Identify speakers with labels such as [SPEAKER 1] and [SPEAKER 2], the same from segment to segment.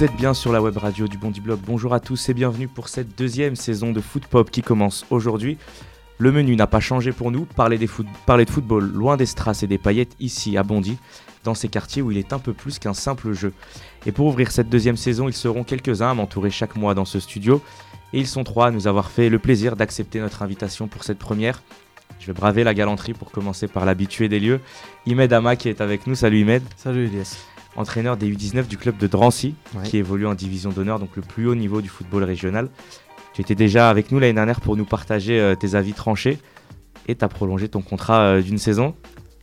[SPEAKER 1] Vous êtes bien sur la web radio du Bondi Blog. Bonjour à tous et bienvenue pour cette deuxième saison de Foot Pop qui commence aujourd'hui. Le menu n'a pas changé pour nous. Parler de football loin des strass et des paillettes ici à Bondy, dans ces quartiers où il est un peu plus qu'un simple jeu. Et pour ouvrir cette deuxième saison, ils seront quelques-uns à m'entourer chaque mois dans ce studio. Et ils sont trois à nous avoir fait le plaisir d'accepter notre invitation pour cette première. Je vais braver la galanterie pour commencer par l'habitué des lieux. Imed Ama qui est avec nous. Salut Imed.
[SPEAKER 2] Salut Elias
[SPEAKER 1] entraîneur des U19 du club de Drancy, qui évolue en division d'honneur, donc le plus haut niveau du football régional. Tu étais déjà avec nous l'année dernière pour nous partager euh, tes avis tranchés et tu as prolongé ton contrat euh, d'une saison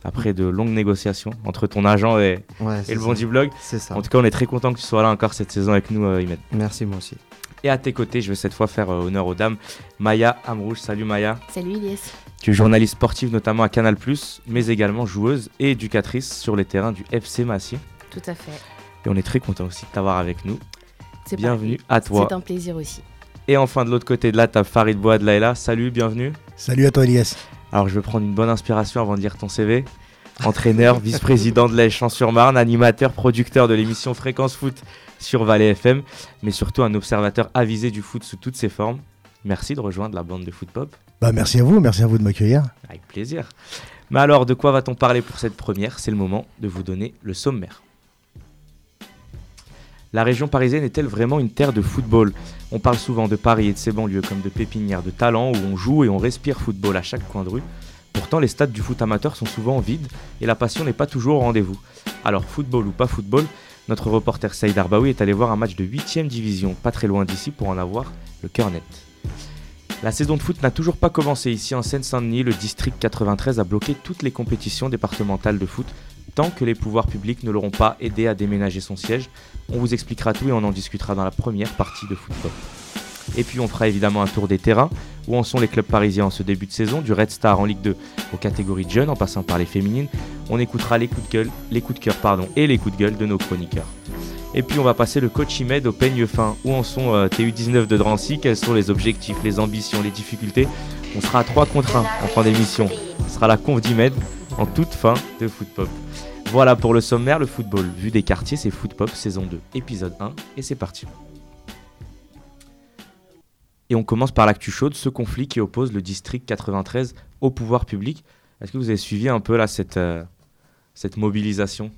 [SPEAKER 1] après de longues négociations entre ton agent et, le Bondi Blog.
[SPEAKER 2] C'est ça.
[SPEAKER 1] En tout cas, on est très content que tu sois là encore cette saison avec nous, euh, Imed.
[SPEAKER 2] Merci, moi aussi.
[SPEAKER 1] Et à tes côtés, je vais cette fois faire honneur aux dames. Maya Amrouche, salut Maya.
[SPEAKER 3] Salut Ilyes.
[SPEAKER 1] Tu es journaliste sportive notamment à Canal+, mais également joueuse et éducatrice sur les terrains du FC Massy.
[SPEAKER 3] Tout à fait.
[SPEAKER 1] Et on est très content aussi de t'avoir avec nous. Bienvenue à toi.
[SPEAKER 3] C'est un plaisir aussi.
[SPEAKER 1] Et enfin, de l'autre côté de là, tu as Farid Boad Laila. Salut, bienvenue.
[SPEAKER 4] Salut à toi, Elias.
[SPEAKER 1] Alors, je vais prendre une bonne inspiration avant de lire ton CV. Entraîneur, vice-président de la sur marne animateur, producteur de l'émission Fréquence Foot sur Valais FM, mais surtout un observateur avisé du foot sous toutes ses formes. Merci de rejoindre la bande de Foot Pop.
[SPEAKER 4] Bah, merci à vous, merci à vous de m'accueillir.
[SPEAKER 1] Avec plaisir. Mais alors, de quoi va-t-on parler pour cette première? C'est le moment de vous donner le sommaire. La région parisienne est-elle vraiment une terre de football? On parle souvent de Paris et de ses banlieues comme de pépinières de talent où on joue et on respire football à chaque coin de rue. Pourtant, les stades du foot amateur sont souvent vides et la passion n'est pas toujours au rendez-vous. Alors, football ou pas football, notre reporter Saïd Arbaoui est allé voir un match de 8ème division, pas très loin d'ici, pour en avoir le cœur net. La saison de foot n'a toujours pas commencé ici en Seine-Saint-Denis. Le district 93 a bloqué toutes les compétitions départementales de foot que les pouvoirs publics ne l'auront pas aidé à déménager son siège. On vous expliquera tout et on en discutera dans la première partie de Football. Et puis on fera évidemment un tour des terrains, où en sont les clubs parisiens en ce début de saison, du Red Star en Ligue 2 aux catégories de jeunes en passant par les féminines. On écoutera les coups de gueule, les coups de cœur pardon, et les coups de gueule de nos chroniqueurs. Et puis on va passer le coach Imed au peigne fin. Où en sont euh, TU19 de Drancy? Quels sont les objectifs, les ambitions, les difficultés? On sera à 3 contre 1 en fin d'émission. Ce sera la conf d'Imed en toute fin de Footpop. Voilà pour le sommaire, le football vu des quartiers, c'est Footpop saison 2, épisode 1, et c'est parti. Et on commence par l'actu chaude, ce conflit qui oppose le district 93 au pouvoir public. Est-ce que vous avez suivi un peu là cette, euh, cette mobilisation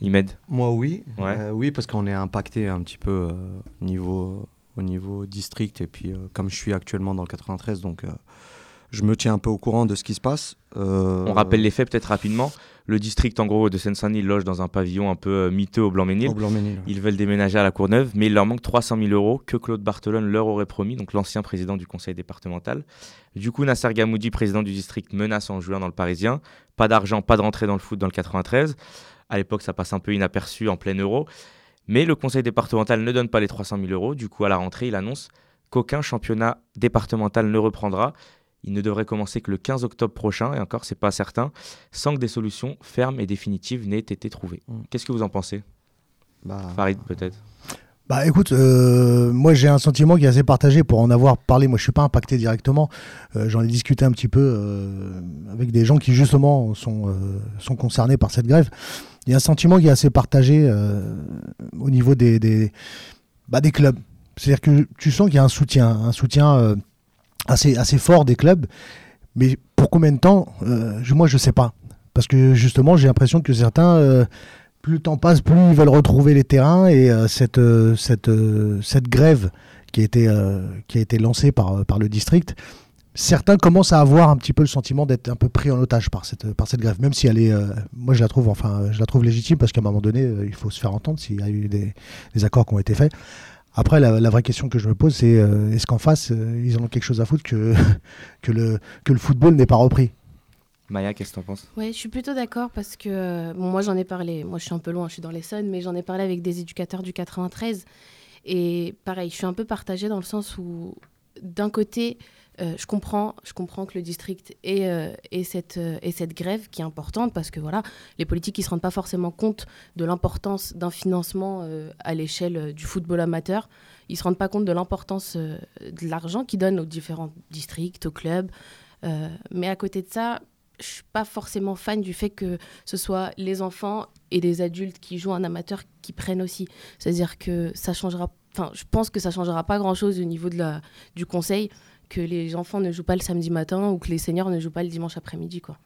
[SPEAKER 1] Imed?
[SPEAKER 2] Moi oui, euh, oui parce qu'on est impacté un petit peu euh, niveau, au niveau district et puis comme je suis actuellement dans le 93 donc je me tiens un peu au courant de ce qui se passe.
[SPEAKER 1] On rappelle les faits peut-être rapidement. Le district en gros de Seine-Saint-Denis loge dans un pavillon un peu euh, miteux au Blanc-Ménil. Ils veulent déménager à la Courneuve, mais il leur manque 300 000 euros que Claude Barthelone leur aurait promis, donc l'ancien président du conseil départemental. Du coup, Nasser Gamoudi, président du district, menace en juin dans le Parisien. Pas d'argent, pas de rentrée dans le foot dans le 93. À l'époque, ça passe un peu inaperçu en plein euro. Mais le conseil départemental ne donne pas les 300 000 euros. Du coup, à la rentrée, il annonce qu'aucun championnat départemental ne reprendra il ne devrait commencer que le 15 octobre prochain, et encore, c'est pas certain, sans que des solutions fermes et définitives n'aient été trouvées. Mm. Qu'est-ce que vous en pensez? Bah... Farid, peut-être
[SPEAKER 4] bah écoute, euh, moi j'ai un sentiment qui est assez partagé pour en avoir parlé. Moi je suis pas impacté directement. Euh, j'en ai discuté un petit peu euh, avec des gens qui justement sont, sont concernés par cette grève. Il y a un sentiment qui est assez partagé au niveau des, des, bah, des clubs. C'est-à-dire que tu sens qu'il y a un soutien, un soutien assez, assez fort des clubs. Mais pour combien de temps euh, Moi, je ne sais pas. Parce que justement, j'ai l'impression que certains, euh, plus le temps passe, plus ils veulent retrouver les terrains. Et euh, cette, cette, cette grève qui a été, qui a été lancée par, par le district, certains commencent à avoir un petit peu le sentiment d'être un peu pris en otage par cette, par cette grève, même si elle est, moi je la trouve, enfin, je la trouve légitime parce qu'à un moment donné, il faut se faire entendre s'il y a eu des, des, accords qui ont été faits. Après, la, vraie question que je me pose, c'est euh, est-ce qu'en face, euh, ils ont quelque chose à foutre que, que, le, que le football n'est pas repris?
[SPEAKER 1] Maya, qu'est-ce que tu en penses?
[SPEAKER 3] Oui, je suis plutôt d'accord parce que moi j'en ai parlé, moi je suis un peu loin, je suis dans l'Essonne, mais j'en ai parlé avec des éducateurs du 93. Et pareil, je suis un peu partagée dans le sens où d'un côté, euh, je, comprends, je comprends que le district ait, euh, cette, euh, cette, grève qui est importante parce que voilà, les politiques ne se rendent pas forcément compte de l'importance d'un financement à l'échelle du football amateur. Ils ne se rendent pas compte de l'importance de l'argent qu'ils donnent aux différents districts, aux clubs. mais à côté de ça, je suis pas forcément fan du fait que ce soit les enfants et des adultes qui jouent en amateur qui prennent aussi. C'est-à-dire que ça changera. Enfin, je pense que ça changera pas grand-chose au niveau de du conseil que les enfants ne jouent pas le samedi matin ou que les seniors ne jouent pas le dimanche après-midi, quoi.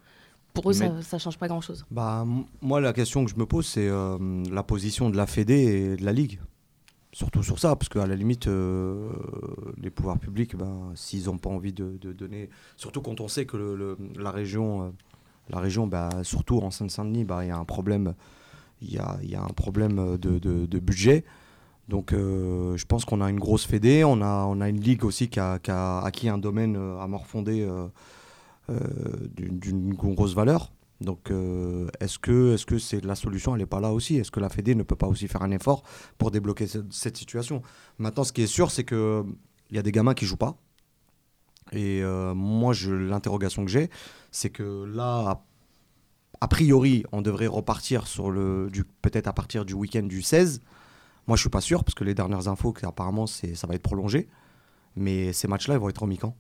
[SPEAKER 3] Pour eux, ça, ça change pas grand-chose.
[SPEAKER 2] Bah, moi, la question que je me pose, c'est euh, la position de la Fédé et de la Ligue surtout sur ça, parce qu'à la limite, euh, les pouvoirs publics, ben, s'ils n'ont pas envie de, donner, surtout quand on sait que le, la région, euh, la région ben, surtout en Seine-Saint-Denis, ben, il y a un problème, il y a, y a, un problème de, de, budget. Donc euh, je pense qu'on a une grosse fédé, on a, on a une ligue aussi qui a, qui a acquis un domaine à morfondé d'une grosse valeur. Donc, euh, est-ce que, est-ce que la solution? Elle n'est pas là aussi. Est-ce que la Fédé ne peut pas aussi faire un effort pour débloquer cette, situation? Maintenant, ce qui est sûr, c'est que il y a des gamins qui jouent pas. Et euh, moi, l'interrogation que j'ai, c'est que là, a, priori, on devrait repartir sur le, peut-être à partir du week-end du 16. Moi, je suis pas sûr parce que les dernières infos, apparemment, c'est, ça va être prolongé. Mais ces matchs-là, ils vont être en mi-camp.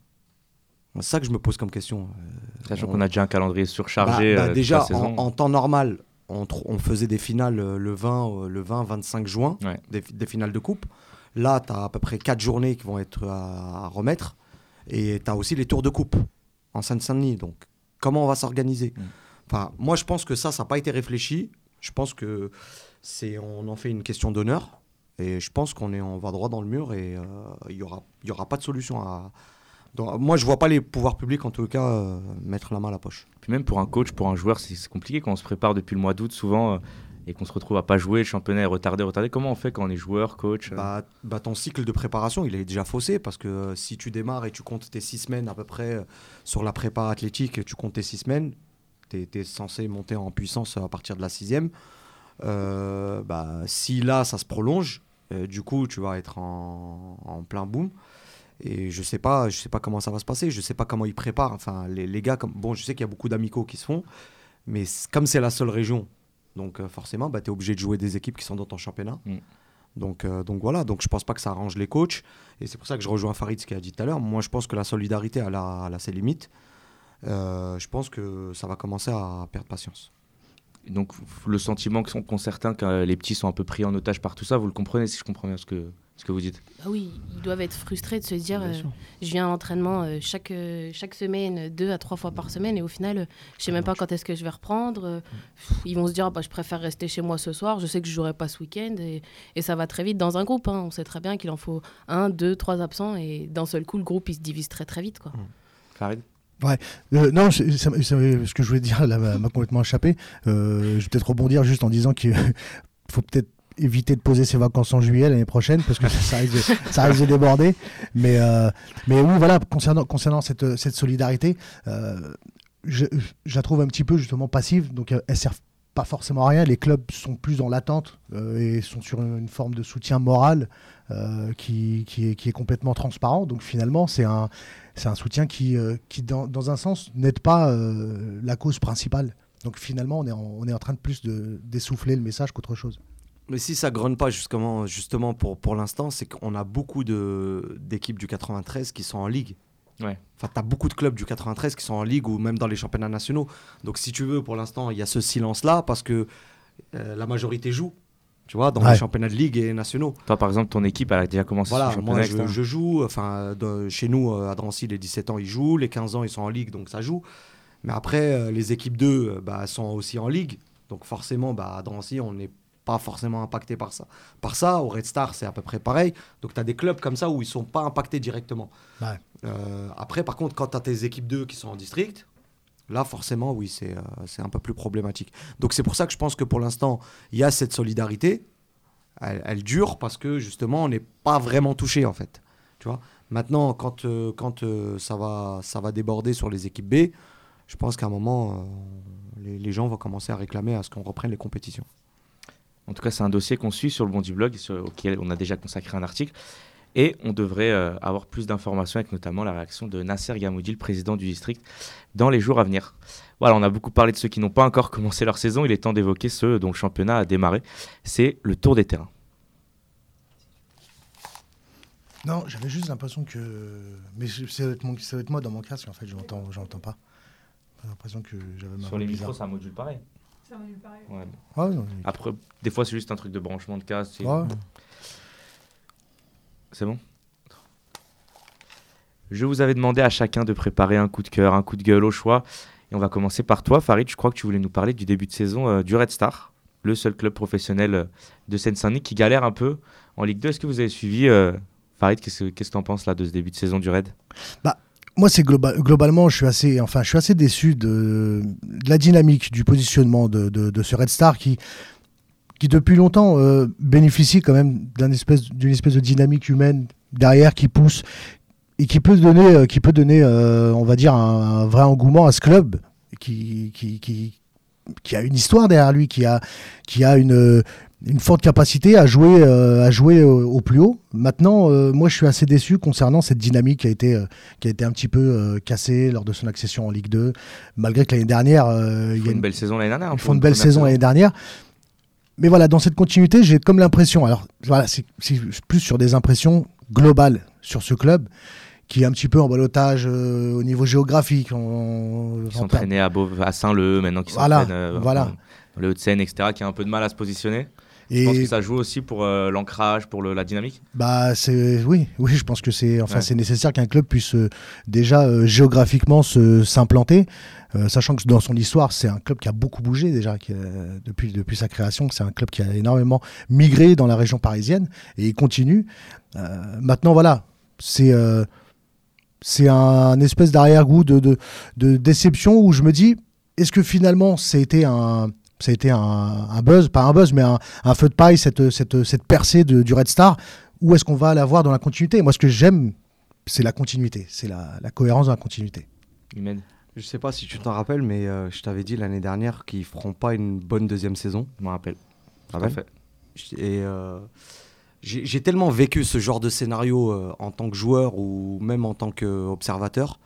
[SPEAKER 2] C'est ça que je me pose comme question.
[SPEAKER 1] Euh, Sachant qu'on a déjà un calendrier surchargé.
[SPEAKER 2] Bah, bah, euh, déjà, en, temps normal, on, faisait des finales euh, le 20, le 20 25 juin, des, finales de coupe. Là, tu as à peu près 4 journées qui vont être à, remettre. Et tu as aussi les tours de coupe en Seine-Saint-Denis. Donc, comment on va s'organiser? Mm. enfin, Moi, je pense que ça, ça n'a pas été réfléchi. Je pense que c'est on en fait une question d'honneur. Et je pense qu'on est on va droit dans le mur et il n'y aura, y aura pas de solution à, moi, je vois pas les pouvoirs publics, en tout cas, euh, mettre la main à la poche.
[SPEAKER 1] Puis même pour un coach, pour un joueur, c'est compliqué quand on se prépare depuis le mois d'août, souvent, euh, et qu'on se retrouve à pas jouer, le championnat est retardé, retardé. Comment on fait quand on est joueur, coach
[SPEAKER 2] euh? Bah, bah, Ton cycle de préparation, il est déjà faussé, parce que si tu démarres et tu comptes tes six semaines à peu près sur la prépa athlétique, tu comptes tes six semaines, tu es, censé monter en puissance à partir de la sixième. Bah, si là, ça se prolonge, du coup, tu vas être en, en plein boom. Et je sais pas, je sais pas comment ça va se passer, je sais pas comment ils préparent. Enfin, les, les gars, comme, bon, je sais qu'il y a beaucoup d'amicaux qui se font, mais comme c'est la seule région, donc euh, forcément, bah, tu es obligé de jouer des équipes qui sont dans ton championnat. Mm. Donc, euh, donc voilà, donc je pense pas que ça arrange les coachs. Et c'est pour ça que je rejoins Farid, ce qu'il a dit tout à l'heure. Moi, je pense que la solidarité, elle a, ses limites. Euh, je pense que ça va commencer à perdre patience.
[SPEAKER 1] Donc le sentiment qu'ont certains que les petits sont un peu pris en otage par tout ça, vous le comprenez si je comprends bien ce que, ce que vous dites
[SPEAKER 3] bah Oui, ils doivent être frustrés de se dire euh, je viens à l'entraînement euh, chaque, euh, chaque semaine, deux à trois fois par semaine, et au final, je sais même pas quand est-ce que je vais reprendre. ils vont se dire bah, je préfère rester chez moi ce soir, je sais que je jouerai pas ce week-end, et, et, ça va très vite dans un groupe. Hein. On sait très bien qu'il en faut un, deux, trois absents, et d'un seul coup, le groupe il se divise très très vite. Quoi. Mmh.
[SPEAKER 1] Farid?
[SPEAKER 4] Ouais, non, ce que je voulais dire m'a complètement échappé. je vais peut-être rebondir juste en disant qu'il faut peut-être éviter de poser ses vacances en juillet l'année prochaine parce que ça, risque, de, déborder. Mais, euh, mais oui, voilà, concernant, concernant cette, cette solidarité, euh, je, la trouve un petit peu justement passive, donc elle sert pas forcément à rien. Les clubs sont plus en l'attente euh, et sont sur une, forme de soutien moral qui, qui, est, qui, est, complètement transparent. Donc finalement, c'est un, c'est un soutien qui, qui dans, dans, un sens, n'aide pas la cause principale. Donc finalement, on est en, on est en train de plus de d'essouffler le message qu'autre chose.
[SPEAKER 2] Mais si ça grogne pas justement, justement pour, pour l'instant, c'est qu'on a beaucoup d'équipes du 93 qui sont en ligue.
[SPEAKER 1] Ouais.
[SPEAKER 2] Enfin, tu as beaucoup de clubs du 93 qui sont en ligue ou même dans les championnats nationaux. Donc, si tu veux, pour l'instant, il y a ce silence-là parce que euh, la majorité joue. Tu vois, dans les championnats de ligue et nationaux.
[SPEAKER 1] Toi, par exemple, ton équipe, elle a déjà commencé
[SPEAKER 2] voilà, moi, je, je, joue. Enfin, chez nous, euh, à Drancy, les 17 ans, ils jouent. Les 15 ans, ils sont en ligue, donc ça joue. Mais après, euh, les équipes 2 bah, sont aussi en ligue. Donc, forcément, bah, à Drancy, on est pas forcément impacté par ça. Par ça, au Red Star, c'est à peu près pareil. Donc, tu as des clubs comme ça où ils sont pas impactés directement. Euh, après, par contre, quand tu as tes équipes 2 qui sont en district, là, forcément, oui, c'est euh, un peu plus problématique. Donc, c'est pour ça que je pense que pour l'instant, il y a cette solidarité. Elle, dure parce que, justement, on n'est pas vraiment touché, en fait. Tu vois? Maintenant, quand, euh, quand ça, va, ça va déborder sur les équipes B, je pense qu'à un moment, les, les gens vont commencer à réclamer à ce qu'on reprenne les compétitions.
[SPEAKER 1] En tout cas, c'est un dossier qu'on suit sur le Bondi Blog, sur, auquel on a déjà consacré un article. Et on devrait euh, avoir plus d'informations avec notamment la réaction de Nasser Gamoudi, le président du district, dans les jours à venir. Voilà, on a beaucoup parlé de ceux qui n'ont pas encore commencé leur saison. Il est temps d'évoquer ceux dont le championnat a démarré. C'est le tour des terrains.
[SPEAKER 4] Non, j'avais juste l'impression que. Mais ça doit, être moi dans mon casque, en fait, je n'entends pas. J'ai l'impression que j'avais ma
[SPEAKER 1] Sur les
[SPEAKER 4] voix
[SPEAKER 1] micros,
[SPEAKER 4] bizarre.
[SPEAKER 1] ça module pareil.
[SPEAKER 5] Ça va nulle pareil.
[SPEAKER 1] Ouais.
[SPEAKER 4] Ah, non, mais-
[SPEAKER 1] Après, des fois, c'est juste un truc de branchement de casque.
[SPEAKER 4] Ouais.
[SPEAKER 1] C'est bon? Je vous avais demandé à chacun de préparer un coup de cœur, un coup de gueule au choix. Et on va commencer par toi, Farid. Je crois que tu voulais nous parler du début de saison euh, du Red Star, le seul club professionnel euh, de Seine-Saint-Denis qui galère un peu en Ligue 2. Est-ce que vous avez suivi euh, Farid, qu'est-ce que tu en penses là de ce début de saison du Red?
[SPEAKER 4] Moi, c'est globa- globalement, je suis assez, enfin, je suis assez déçu de, la dynamique, du positionnement de ce Red Star qui, qui depuis longtemps euh, bénéficie quand même d'un espèce, d'une espèce de dynamique humaine derrière qui pousse et qui peut donner, euh, qui peut donner, euh, on va dire, un, un vrai engouement à ce club qui, qui, qui, qui a une histoire derrière lui, qui a, qui a une, une forte capacité à jouer, euh, à jouer au, au plus haut. Maintenant, euh, moi, je suis assez déçu concernant cette dynamique qui a été, qui a été un petit peu cassée lors de son accession en Ligue 2, malgré que l'année dernière, il y a
[SPEAKER 1] une
[SPEAKER 4] une,
[SPEAKER 1] belle saison l'année dernière. hein,
[SPEAKER 4] ils font une belle
[SPEAKER 1] première
[SPEAKER 4] saison l'année dernière. Mais voilà, dans cette continuité, j'ai comme l'impression, alors voilà, c'est plus sur des impressions globales sur ce club qui est un petit peu en balotage euh, au niveau géographique. en-
[SPEAKER 1] Ils sont à, Beauv- à Saint-Leu, maintenant qu'ils
[SPEAKER 4] Voilà,
[SPEAKER 1] s'entraînent euh,
[SPEAKER 4] voilà.
[SPEAKER 1] dans- dans le Haut-de-Seine, etc., qui a un peu de mal à se positionner. Je
[SPEAKER 4] Et
[SPEAKER 1] pense que ça joue aussi pour euh, l'ancrage, pour le- la dynamique.
[SPEAKER 4] Bah c'est oui, oui, je pense que c'est enfin
[SPEAKER 1] Ouais.
[SPEAKER 4] c'est nécessaire qu'un club puisse euh, déjà euh, géographiquement se s'implanter, sachant que dans son histoire c'est un club qui a beaucoup bougé déjà qui, depuis depuis sa création, c'est un club qui a énormément migré dans la région parisienne et il continue. Maintenant voilà, c'est c'est un espèce d'arrière-goût de, de, de déception où je me dis est-ce que finalement été un ça a été un, un buzz, pas un buzz, mais un, un feu de paille, cette, cette, cette percée de- du Red Star, où est-ce qu'on va la voir dans la continuité? Moi, ce que j'aime, c'est la continuité, c'est la, la cohérence dans la continuité.
[SPEAKER 1] Humaine.
[SPEAKER 2] Je sais pas si tu t'en rappelles, mais euh, je t'avais dit l'année dernière qu'ils feront pas une bonne deuxième saison.
[SPEAKER 1] Je me rappelle.
[SPEAKER 2] Ah ouais?
[SPEAKER 1] fait.
[SPEAKER 2] Et euh, j'ai tellement vécu ce genre de scénario euh, en tant que joueur ou même en tant qu'observateur.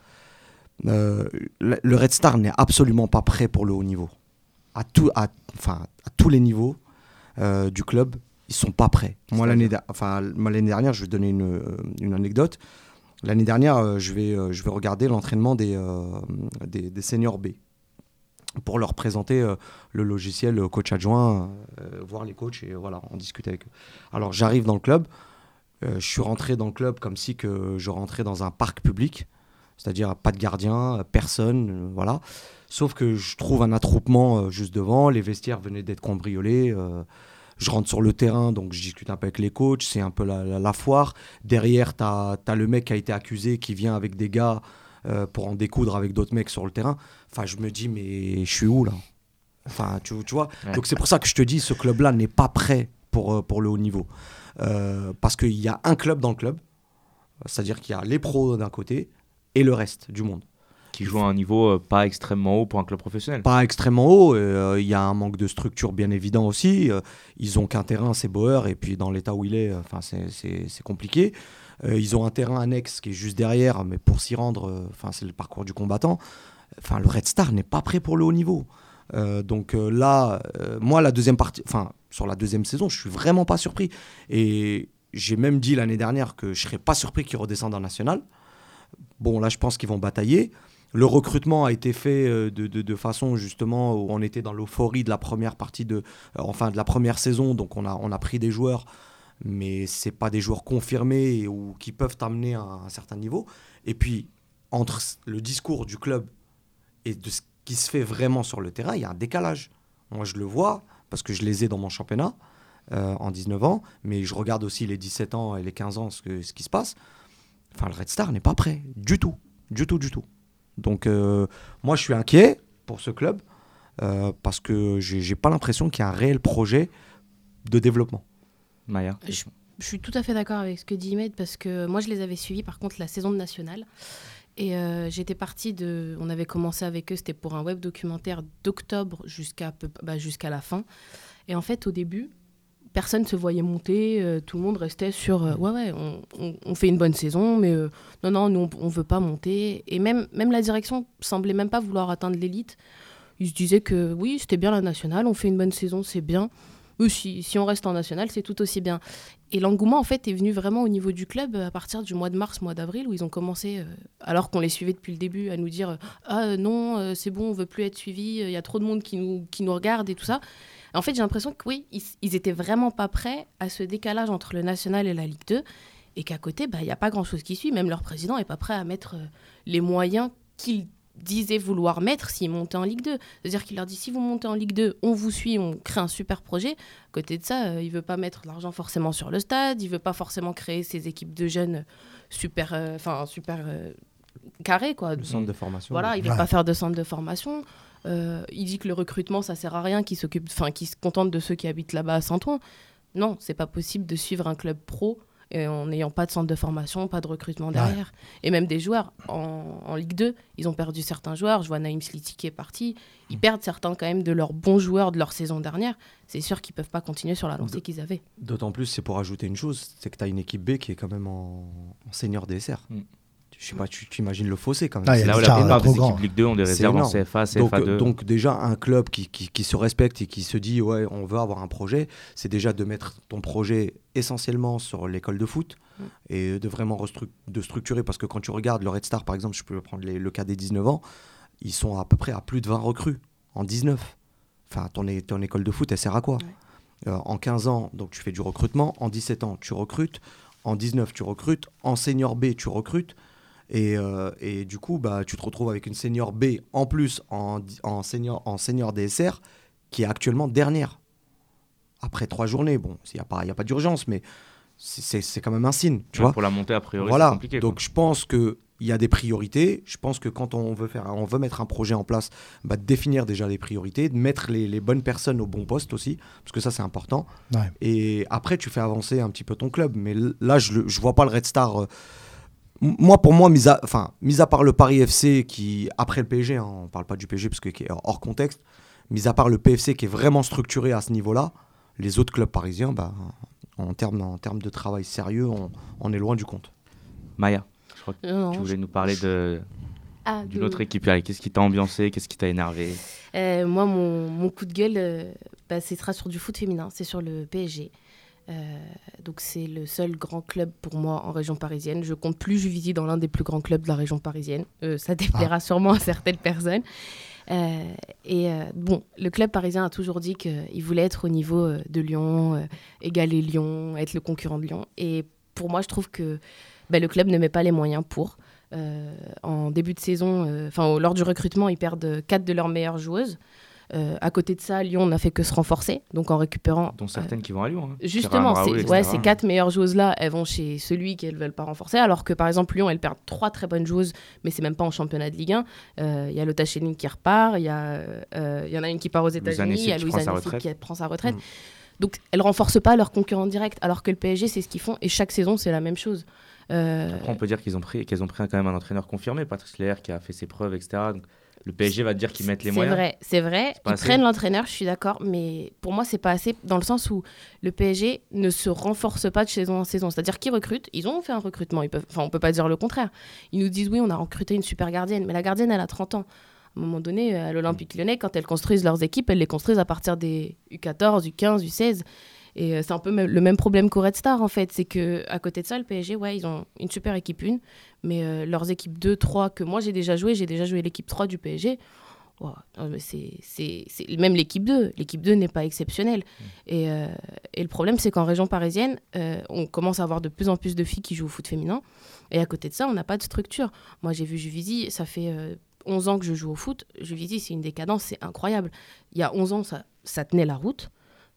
[SPEAKER 2] Euh, le Red Star n'est absolument pas prêt pour le haut niveau. À, tout, à, enfin, à tous les niveaux euh, du club, ils sont pas prêts. Moi, l'année enfin, dernière, je vais donner une, euh, une anecdote. L'année dernière, euh, je, vais, je vais regarder l'entraînement des, euh, des, des seniors B pour leur présenter euh, le logiciel coach adjoint, voir les coachs et voilà, on discute avec eux. Alors j'arrive dans le club, je suis rentré dans le club comme si que je rentrais dans un parc public, c'est-à-dire pas de gardien, personne, voilà. Sauf que je trouve un attroupement euh, juste devant, les vestiaires venaient d'être cambriolés. euh, je rentre sur le terrain, donc je discute un peu avec les coachs, c'est un peu la, la- la foire. Derrière, tu as, le mec qui a été accusé, qui vient avec des gars euh, pour en découdre avec d'autres mecs sur le terrain. Enfin, je me dis, mais je suis où là? Enfin, tu, tu vois?
[SPEAKER 1] Ouais.
[SPEAKER 2] Donc c'est pour ça que je te dis, ce club-là n'est pas prêt pour, pour le haut niveau. Euh, parce qu'il y a un club dans le club, c'est-à-dire qu'il y a les pros d'un côté et le reste du monde.
[SPEAKER 1] Qui joue à un niveau euh, pas extrêmement haut pour un club professionnel.
[SPEAKER 2] Pas extrêmement haut, euh, il y a un manque de structure bien évident aussi. euh, ils ont qu'un terrain, c'est Bauer, et puis dans l'état où il est, enfin c'est- compliqué. Ils ont un terrain annexe qui est juste derrière, mais pour s'y rendre, enfin c'est le parcours du combattant. Enfin, le Red Star n'est pas prêt pour le haut niveau. Donc là, moi, la deuxième partie, enfin, sur la deuxième saison, je suis vraiment pas surpris. Et j'ai même dit l'année dernière que je serais pas surpris qu'ils redescendent en national. Bon, là, je pense qu'ils vont batailler. Le recrutement a été fait euh, de, de- façon justement où on était dans l'euphorie de la première partie de, euh, enfin de la première saison, donc on a, on a pris des joueurs, mais c'est pas des joueurs confirmés ou qui peuvent t'amener à un certain niveau. Et puis entre le discours du club et de ce qui se fait vraiment sur le terrain, il y a un décalage. Moi, je le vois parce que je les ai dans mon championnat euh, en 19 ans, mais je regarde aussi les 17 ans et les 15 ans ce, que- ce qui se passe. Enfin, le Red Star n'est pas prêt du tout, du tout, du tout. Donc, euh, moi, je suis inquiet pour ce club euh, parce que j'ai pas l'impression qu'il y a un réel projet de développement.
[SPEAKER 1] Maya.
[SPEAKER 3] Je, je suis tout à fait d'accord avec ce que dit Ahmed parce que moi je les avais suivis par contre la saison de nationale et euh, j'étais partie de on avait commencé avec eux c'était pour un web documentaire d'octobre jusqu'à bah, jusqu'à la fin et en fait au début personne se voyait monter euh, tout le monde restait sur euh, ouais ouais on, on- fait une bonne saison mais euh, non non nous on, on veut pas monter et même même la direction semblait même pas vouloir atteindre l'élite ils se disaient que oui c'était bien la nationale on fait une bonne saison c'est bien si, si on reste en national, c'est tout aussi bien. Et l'engouement, en fait, est venu vraiment au niveau du club à partir du mois de mars, mois d'avril, où ils ont commencé, alors qu'on les suivait depuis le début, à nous dire Ah non, c'est bon, on veut plus être suivis, il y a trop de monde qui nous, qui nous regarde et tout ça. En fait, j'ai l'impression que oui, ils, ils étaient vraiment pas prêts à ce décalage entre le national et la Ligue 2 et qu'à côté, bah, il n'y a pas grand-chose qui suit. Même leur président n'est pas prêt à mettre euh, les moyens qu'il disait vouloir mettre s'ils montaient en Ligue 2. C'est-à-dire qu'il leur dit, si vous montez en Ligue 2, on vous suit, on crée un super projet. À côté de ça, euh, il veut pas mettre l'argent forcément sur le stade, il veut pas forcément créer ces équipes de jeunes super, euh, enfin super carré quoi.
[SPEAKER 2] Le centre de formation.
[SPEAKER 3] Voilà, il veut pas faire de centre de formation. Il dit que le recrutement, ça sert à rien, qu'il s'occupe, enfin, qu'il se contente de ceux qui habitent là-bas à Saint-Ouen. Non, c'est pas possible de suivre un club pro en n'ayant pas de centre de formation, pas de recrutement derrière. Et même des joueurs en, Ligue 2, ils ont perdu certains joueurs. Je vois Naïm Sliti qui est parti. Ils mm. perdent certains quand même de leurs bons joueurs de leur saison dernière. C'est sûr qu'ils peuvent pas continuer sur la lancée qu'ils avaient.
[SPEAKER 2] D'autant plus, c'est pour ajouter une chose, c'est que tu as une équipe B qui est quand même en, senior DSR. Mm je sais pas, tu, imagines le fossé quand même.
[SPEAKER 1] Ah, là où la plupart des équipes Ligue 2 ont des réserves en CFA, CFA2.
[SPEAKER 2] Donc, donc, déjà, un club qui, qui, se respecte et qui se dit, ouais, on veut avoir un projet, c'est déjà de mettre ton projet essentiellement sur l'école de foot mm. et de vraiment de structurer. Parce que quand tu regardes le Red Star, par exemple, je peux prendre le cas des 19 ans, ils sont à peu près à plus de 20 recrues en 19. Enfin, ton, ton école de foot, elle sert à quoi? Euh, En 15 ans, donc tu fais du recrutement. En 17 ans, tu recrutes. En 19, tu recrutes. En senior B, tu recrutes. Euh, et, du coup, bah, tu te retrouves avec une senior B en plus en, en, senior, en senior DSR qui est actuellement dernière. Après trois journées, bon, il n'y a pas, y a pas d'urgence, mais c'est quand même un signe. Tu vois
[SPEAKER 1] pour la montée, a priori,
[SPEAKER 2] voilà.
[SPEAKER 1] c'est compliqué.
[SPEAKER 2] Donc je pense qu'il y a des priorités. Je pense que quand on veut, faire, on veut mettre un projet en place, bah, de définir déjà les priorités, de mettre les, les, bonnes personnes au bon poste aussi, parce que ça c'est important. Et après, tu fais avancer un petit peu ton club. Mais là, je ne vois pas le Red Star. Euh, moi, pour moi, mis à, enfin, mis à part le Paris FC qui, après le PSG, hein, on ne parle pas du PSG parce que est hors contexte, mis à part le PFC qui est vraiment structuré à ce niveau-là, les autres clubs parisiens, bah, en termes en termes de travail sérieux, on, est loin du compte.
[SPEAKER 1] Maya, je crois que tu voulais nous parler de, ah, d'une autre équipe. Qu'est-ce qui t'a ambiancé? Qu'est-ce qui t'a énervé?
[SPEAKER 3] Euh, Moi, mon, mon, coup de gueule, euh, bah, c'est sur du foot féminin, c'est sur le PSG. Euh, donc c'est le seul grand club pour moi en région parisienne. Je compte plus Juvisy dans l'un des plus grands clubs de la région parisienne. Euh, ça déplaira ah. sûrement à certaines personnes. Euh, et bon, le club parisien a toujours dit qu'il voulait être au niveau de Lyon, égaler Lyon, être le concurrent de Lyon. Et pour moi, je trouve que ben, le club ne met pas les moyens pour. en début de saison, enfin lors du recrutement, ils perdent quatre de leurs meilleures joueuses. Euh, à côté de ça, Lyon n'a fait que se renforcer, donc en récupérant.
[SPEAKER 1] Dont certaines qui vont à Lyon. Hein.
[SPEAKER 3] Justement, ouais, ces quatre meilleures joueuses-là, elles vont chez celui qu'elles ne veulent pas renforcer, alors que par exemple, Lyon, elle perd trois très bonnes joueuses, mais c'est même pas en championnat de Ligue 1. Euh, il y a Lotta Schelling qui repart, il y, euh, y en a une qui part aux États-Unis, il y a Louise qui prend sa retraite. Mm. Donc, elles renforcent pas leurs concurrents directs, alors que le PSG, c'est ce qu'ils font, et chaque saison, c'est la même chose.
[SPEAKER 1] Après, on peut dire qu'ils ont pris, qu'elles ont pris quand même un entraîneur confirmé, Patrice Leher, qui a fait ses preuves, etc. Donc, le PSG va dire qu'ils mettent les moyens.
[SPEAKER 3] C'est vrai, c'est vrai. Ils prennent l'entraîneur, je suis d'accord, mais pour moi, c'est pas assez dans le sens où le PSG ne se renforce pas de saison en saison. C'est-à-dire qu'ils recrutent, ils ont fait un recrutement. Ils peuvent, enfin, on peut pas dire le contraire. Ils nous disent oui, on a recruté une super gardienne, mais la gardienne, elle a 30 ans. À un moment donné, à l'Olympique Lyonnais, quand elles construisent leurs équipes, elles les construisent à partir des U14, U15, U16. Et euh, c'est un peu le même problème qu'au Red Star, en fait. C'est que à côté de ça, le PSG, ouais, ils ont une super équipe 1, mais euh, leurs équipes 2, 3, que moi j'ai déjà joué, j'ai déjà joué l'équipe 3 du PSG. c'est, Même l'équipe 2, l'équipe 2 n'est pas exceptionnelle. Mmh. Et, euh, et, le problème, c'est qu'en région parisienne, on commence à avoir de plus en plus de filles qui jouent au foot féminin. Et à côté de ça, on n'a pas de structure. Moi, j'ai vu Juvisy, ça fait 11 ans que je joue au foot. Juvisy, c'est une décadence, c'est incroyable. Il y a 11 ans, ça, ça tenait la route.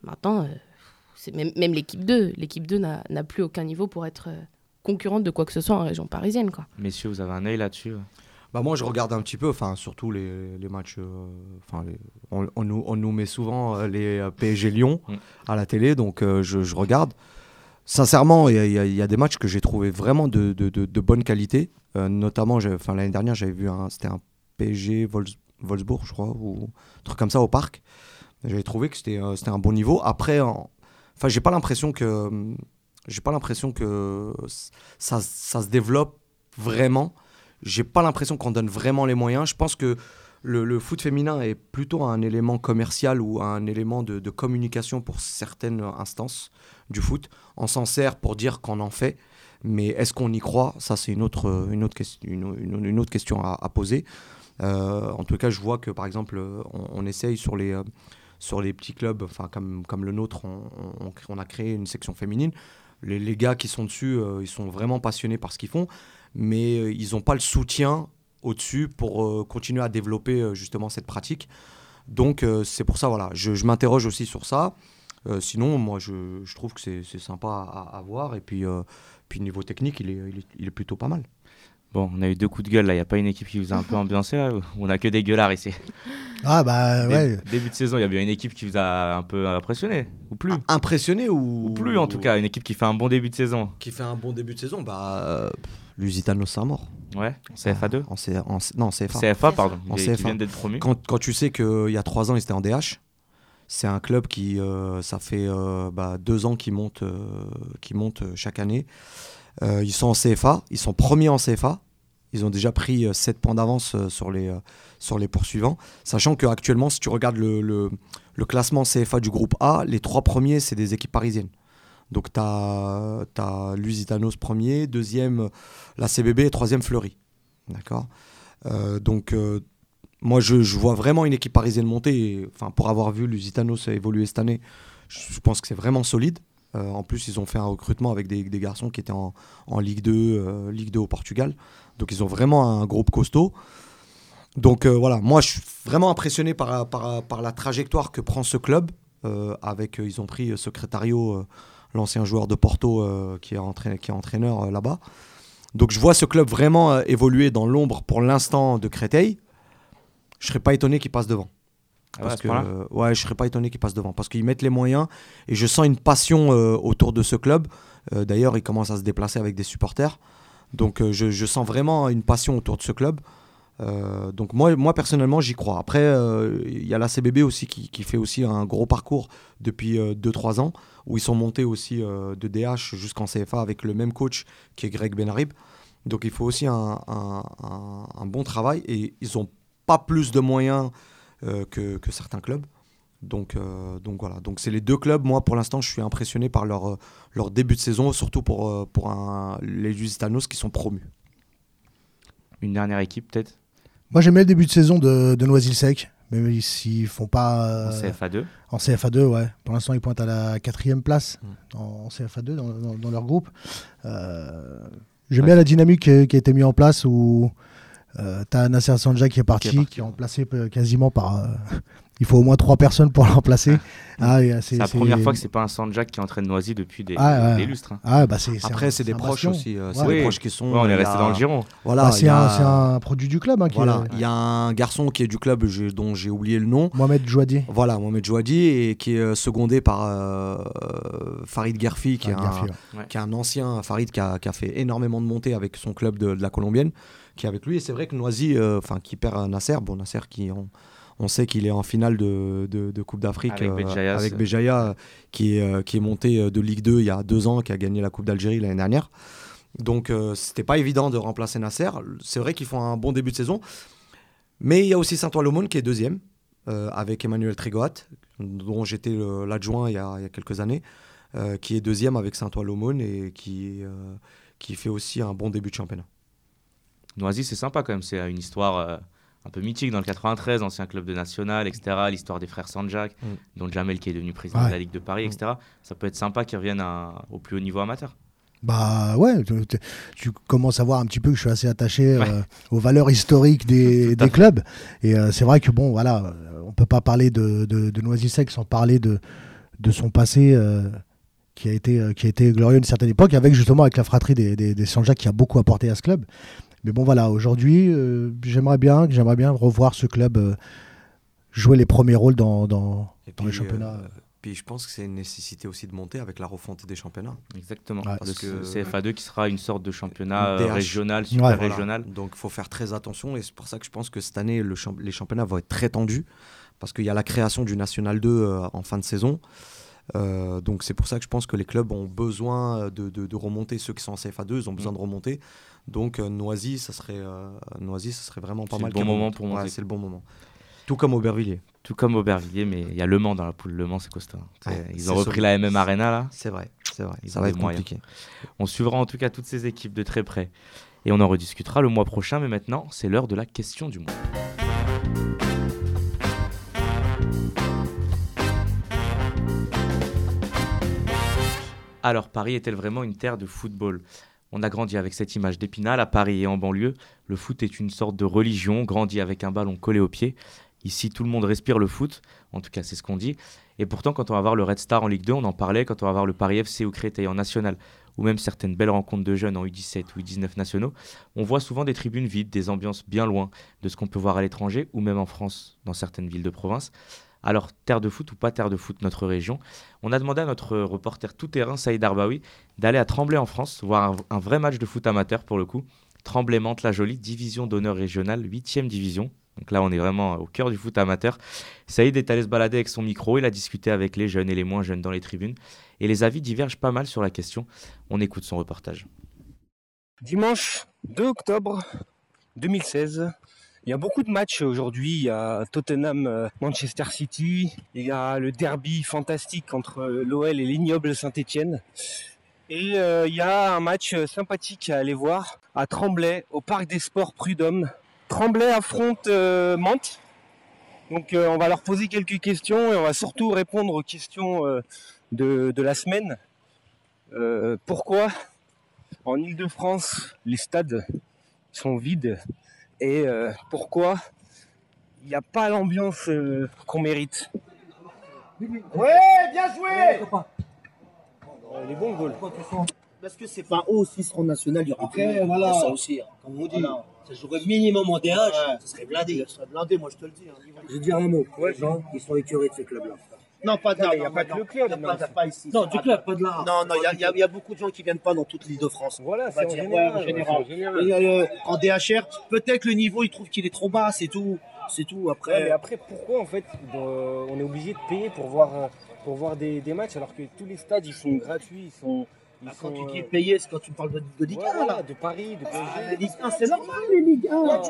[SPEAKER 3] Maintenant, même, même l'équipe 2, l'équipe 2 n'a plus aucun niveau pour être euh, concurrente de quoi que ce soit en région parisienne. Quoi.
[SPEAKER 1] Messieurs, vous avez un œil là-dessus
[SPEAKER 2] bah moi, je regarde un petit peu, enfin surtout les, les matchs. Euh, enfin, on, on, nous, on, nous, met souvent euh, les PSG Lyon mm. à la télé, donc je, je, regarde. Sincèrement, il y, y, a des matchs que j'ai trouvé vraiment de, de, de, bonne qualité. notamment, l'année dernière, j'avais vu un, c'était un PSG Wolfsburg, je crois, ou un truc comme ça au parc. J'avais trouvé que c'était un bon niveau. Après, en, Enfin, j'ai pas l'impression que j'ai pas l'impression que ça, ça, se développe vraiment. J'ai pas l'impression qu'on donne vraiment les moyens. Je pense que le, foot féminin est plutôt un élément commercial ou un élément de, communication pour certaines instances du foot. On s'en sert pour dire qu'on en fait, mais est-ce qu'on y croit? Ça, c'est une autre, une, autre question, une, une- une autre question à, poser. Euh, en tout cas, je vois que par exemple, on, essaye sur les, euh, sur les petits clubs, comme, comme le nôtre, on- on a créé une section féminine. Les, gars qui sont dessus, euh, ils sont vraiment passionnés par ce qu'ils font, mais euh, ils n'ont pas le soutien au-dessus pour euh, continuer à développer justement cette pratique. Donc c'est pour ça, voilà, je, m'interroge aussi sur ça. Sinon, moi, je, trouve que c'est sympa à, à voir. Et puis, puis niveau technique, il est plutôt pas mal.
[SPEAKER 1] Bon, on a eu deux coups de gueule là. Il n'y a pas une équipe qui vous a un peu ambiancé là On a que des gueulards ici?
[SPEAKER 4] Ah bah
[SPEAKER 1] Dé-
[SPEAKER 4] ouais.
[SPEAKER 1] Début de saison, il y a bien une équipe qui vous a un peu impressionné Ou plus?
[SPEAKER 2] Impressionné ou,
[SPEAKER 1] Ou plus en tout cas, une équipe qui fait un bon début de saison.
[SPEAKER 2] Qui fait un bon début de saison Bah, euh, Lusitano Saint-Maur.
[SPEAKER 1] Ouais, CFA 2
[SPEAKER 2] En, C- en C- non, CFA.
[SPEAKER 1] CFA, pardon.
[SPEAKER 2] En CFA.
[SPEAKER 1] Qui d'être promus.
[SPEAKER 2] Quand, quand tu sais qu'il y a trois ans, ils étaient en DH, c'est un club qui, euh, ça fait euh, bah, deux ans qu'ils montent, euh, euh, chaque année. Euh, ils sont en CFA, ils sont premiers en CFA. Ils ont déjà pris 7 points d'avance euh, sur, les, euh, sur les poursuivants. Sachant qu'actuellement, si tu regardes le, le- classement CFA du groupe A, les trois premiers, c'est des équipes parisiennes. Donc tu as, Lusitanos premier, deuxième euh, la CBB et troisième Fleury. D'accord? Euh, Donc euh, moi, je, vois vraiment une équipe parisienne monter. pour avoir vu Lusitanos évoluer cette année, je pense que c'est vraiment solide. Euh, en plus, ils ont fait un recrutement avec des, garçons qui étaient en, Ligue 2, euh, Ligue 2 au Portugal. Donc, ils ont vraiment un groupe costaud. Donc euh, voilà, moi, je suis vraiment impressionné par, la trajectoire que prend ce club. Avec, ils ont pris Secretario, l'ancien joueur de Porto qui, est entraîneur, là-bas. Donc je vois ce club vraiment évoluer dans l'ombre pour l'instant de Créteil. Je serais pas étonné qu'il passe devant.
[SPEAKER 1] Ah ouais,
[SPEAKER 2] Parce
[SPEAKER 1] ce
[SPEAKER 2] que, ouais, je serais pas étonné qu'ils passent devant. Parce qu'ils mettent les moyens et je sens une passion euh, autour de ce club. Euh, D'ailleurs, ils commencent à se déplacer avec des supporters. Donc euh, je, je sens vraiment une passion autour de ce club. Euh, donc moi, moi personnellement, j'y crois. Après, euh, il y a la CBB aussi qui, qui fait aussi un gros parcours depuis 2-3 ans, où ils sont montés aussi de DH jusqu'en CFA avec le même coach qui est Greg Benarib. Donc il faut aussi un, un- un- un bon travail et ils n'ont pas plus de moyens que, que certains clubs. Donc, euh, donc voilà, donc c'est les deux clubs. Moi, pour l'instant, je suis impressionné par leur, euh, leur début de saison, surtout pour, euh, pour un- les Lusitanos qui sont promus.
[SPEAKER 1] Une dernière équipe peut-être?
[SPEAKER 4] Moi j'aimais le début de saison de, de Noisy-le-Sec, même s'ils font pas euh,
[SPEAKER 1] en CFA 2.
[SPEAKER 4] en CFA2, ouais. Pour l'instant ils pointent à la quatrième place
[SPEAKER 2] Mm.
[SPEAKER 4] en, en CFA2 dans, dans- dans leur groupe. Euh, J'aime bien la dynamique euh, qui a été mise en place où euh, t'as Nasser Sanja qui est parti,
[SPEAKER 2] Qui
[SPEAKER 4] qui
[SPEAKER 2] est
[SPEAKER 4] remplacé quasiment par. euh, il faut au moins trois personnes pour le remplacer. Ah, et, euh,
[SPEAKER 1] C'est la première fois que c'est pas un Sanjak qui entraîne Noisy depuis des,
[SPEAKER 4] Ah, ouais.
[SPEAKER 1] des lustres. hein.
[SPEAKER 4] Ah, bah c'est,
[SPEAKER 2] Après, c'est des proches aussi. euh, c'est des proches qui sont.
[SPEAKER 1] Ouais, on est resté
[SPEAKER 2] a-
[SPEAKER 1] dans le giron.
[SPEAKER 2] Voilà,
[SPEAKER 4] Bah, c'est, un, produit du club. hein, qui
[SPEAKER 2] Voilà,
[SPEAKER 4] est-
[SPEAKER 2] il y a un garçon qui est du club dont j'ai oublié le nom.
[SPEAKER 4] Mohamed Jouadi.
[SPEAKER 2] Voilà, Mohamed Jouadi, et qui est secondé par Farid Gerfi, qui, est
[SPEAKER 4] Ah, Garfield.
[SPEAKER 2] un, qui est un ancien Farid qui a, qui a fait énormément de montées avec son club de, de la Colombienne, qui est avec lui. Et c'est vrai que Noisy, euh, enfin, qui perd Nasser, bon, Nasser qui, on, on sait qu'il est en finale de, de- de Coupe d'Afrique
[SPEAKER 1] Avec
[SPEAKER 2] euh,
[SPEAKER 1] Béjaïa,
[SPEAKER 2] avec
[SPEAKER 1] c'est-
[SPEAKER 2] Béjaïa, euh, qui, est, euh, qui est monté de Ligue 2 il y a deux ans, qui a gagné la Coupe d'Algérie l'année dernière. Donc c'était pas évident de remplacer Nasser. C'est vrai qu'ils font un bon début de saison. Mais il y a aussi Saint-Ouen-l'Aumône qui est deuxième, avec Emmanuel Trégoat, dont j'étais l'adjoint il, y a- il y a quelques années, qui est deuxième avec Saint-Ouen-l'Aumône et qui, qui fait aussi un bon début de championnat.
[SPEAKER 1] Noisy, c'est sympa quand même. C'est une histoire euh, un peu mythique dans le 93, ancien club de national, etc. L'histoire des frères Sanjak,
[SPEAKER 2] Mm.
[SPEAKER 1] dont Jamel qui est devenu président
[SPEAKER 4] Ouais.
[SPEAKER 1] de la Ligue de Paris, etc. Ça peut être sympa qu'ils reviennent à- au plus haut niveau amateur.
[SPEAKER 4] Bah ouais, tu, commences à voir un petit peu que je suis assez attaché euh, aux valeurs historiques des, des clubs. Et euh, c'est vrai que bon, voilà, euh, on peut pas parler de, de, de Noisy-Sec sans parler de, de son passé euh, qui, a été, euh, qui a été glorieux à une certaine époque, avec justement avec la fratrie des, des, des Sanja qui a beaucoup apporté à ce club. Mais bon voilà, aujourd'hui, euh, j'aimerais bien, j'aimerais bien revoir ce club euh, jouer les premiers rôles dans, dans,
[SPEAKER 2] Et
[SPEAKER 4] dans les championnats.
[SPEAKER 2] euh, puis je pense que c'est une nécessité aussi de monter avec la refonte des championnats.
[SPEAKER 1] Exactement.
[SPEAKER 4] Ouais.
[SPEAKER 1] Le
[SPEAKER 2] Parce que-
[SPEAKER 1] CFA2 qui sera une sorte de championnat euh,
[SPEAKER 2] DH.
[SPEAKER 1] régional, super
[SPEAKER 4] Ouais.
[SPEAKER 2] Voilà.
[SPEAKER 1] régional.
[SPEAKER 2] Donc il faut faire très attention et c'est pour ça que je pense que cette année, le champ- les championnats vont être très tendus parce qu'il y a la création du National 2 euh, en fin de saison. Euh, donc c'est pour ça que je pense que les clubs ont besoin de, de, remonter. Ceux qui sont en CFA2, ils ont besoin mm. de remonter. Donc Noisy, ça serait, Noisy, ça serait vraiment pas mal.
[SPEAKER 1] C'est le bon moment pour monter.
[SPEAKER 2] c'est le bon moment. Tout comme Aubervilliers.
[SPEAKER 1] Tout comme Aubervilliers, mais il y a Le Mans dans la poule. Le Mans, c'est costaud. ils ont repris la MM Arena là.
[SPEAKER 2] C'est vrai, c'est vrai. ça va être compliqué.
[SPEAKER 1] On suivra en tout cas toutes ces équipes de très près. Et on en rediscutera le mois prochain, mais maintenant, c'est l'heure de la question du mois. Alors, Paris est-elle vraiment une terre de football? On a grandi avec cette image d'Épinal à Paris et en banlieue. Le foot est une sorte de religion, grandi avec un ballon collé au pied. Ici, tout le monde respire le foot, en tout cas c'est ce qu'on dit. Et pourtant, quand on va voir le Red Star en Ligue 2, on en parlait, quand on va voir le Paris FC ou Créteil en National, ou même certaines belles rencontres de jeunes en U17 ou U19 nationaux, on voit souvent des tribunes vides, des ambiances bien loin de ce qu'on peut voir à l'étranger, ou même en France, dans certaines villes de province. Alors, terre de foot ou pas terre de foot, notre région On a demandé à notre reporter tout-terrain, Saïd Arbaoui, d'aller à Tremblay en France, voir un, vrai match de foot amateur pour le coup. Tremblay Mantes la Jolie, division d'honneur régionale, 8 division. Donc là, on est vraiment au cœur du foot amateur. Saïd est allé se balader avec son micro, il a discuté avec les jeunes et les moins jeunes dans les tribunes. Et les avis divergent pas mal sur la question. On écoute son reportage.
[SPEAKER 5] Dimanche 2 octobre 2016, il y a beaucoup de matchs aujourd'hui. Il y a Tottenham, euh, Manchester City. Il y a le derby fantastique entre euh, l'OL et l'ignoble Saint-Etienne. Et euh, il y a un match sympathique à aller voir à Tremblay, au Parc des Sports Prud'homme. Tremblay affronte Mantes. Donc on va leur poser quelques questions et on va surtout répondre aux questions de, de, la semaine. pourquoi en Ile-de-France les stades sont vides et euh, pourquoi il n'y a pas l'ambiance euh, qu'on mérite?
[SPEAKER 6] Ouais, bien joué
[SPEAKER 5] Elle est bon goal.
[SPEAKER 6] Parce que c'est pas haut aussi sur national, il y aura Après, voilà. ça aussi. Hein. Comme on dit, ça jouerait minimum en DH, ça serait blindé. Ça serait blindé, moi je te le dis. Hein.
[SPEAKER 7] Je vais dire un mot. Ouais, les gens, ils sont écurés de ces clubs-là.
[SPEAKER 6] Non, pas de là.
[SPEAKER 5] Il n'y a pas que le club.
[SPEAKER 6] Non, pas, ici.
[SPEAKER 7] Non, du club, pas de là.
[SPEAKER 6] Non, non, il y, a beaucoup de gens qui viennent pas dans toute l'île de France.
[SPEAKER 5] Voilà, c'est en général.
[SPEAKER 6] Euh, en DHR, peut-être le niveau, ils trouvent qu'il est trop bas, c'est tout. C'est tout. Après.
[SPEAKER 5] mais après, pourquoi en fait, on est obligé de payer pour voir, euh, pour voir des, des matchs alors que tous les stades, ils sont gratuits, ils sont
[SPEAKER 6] quand tu dis euh, payer, c'est quand tu parles de, de Ligue 1, là.
[SPEAKER 5] De Paris, de
[SPEAKER 6] ah, Ligue 1, c'est normal, les Ligue 1.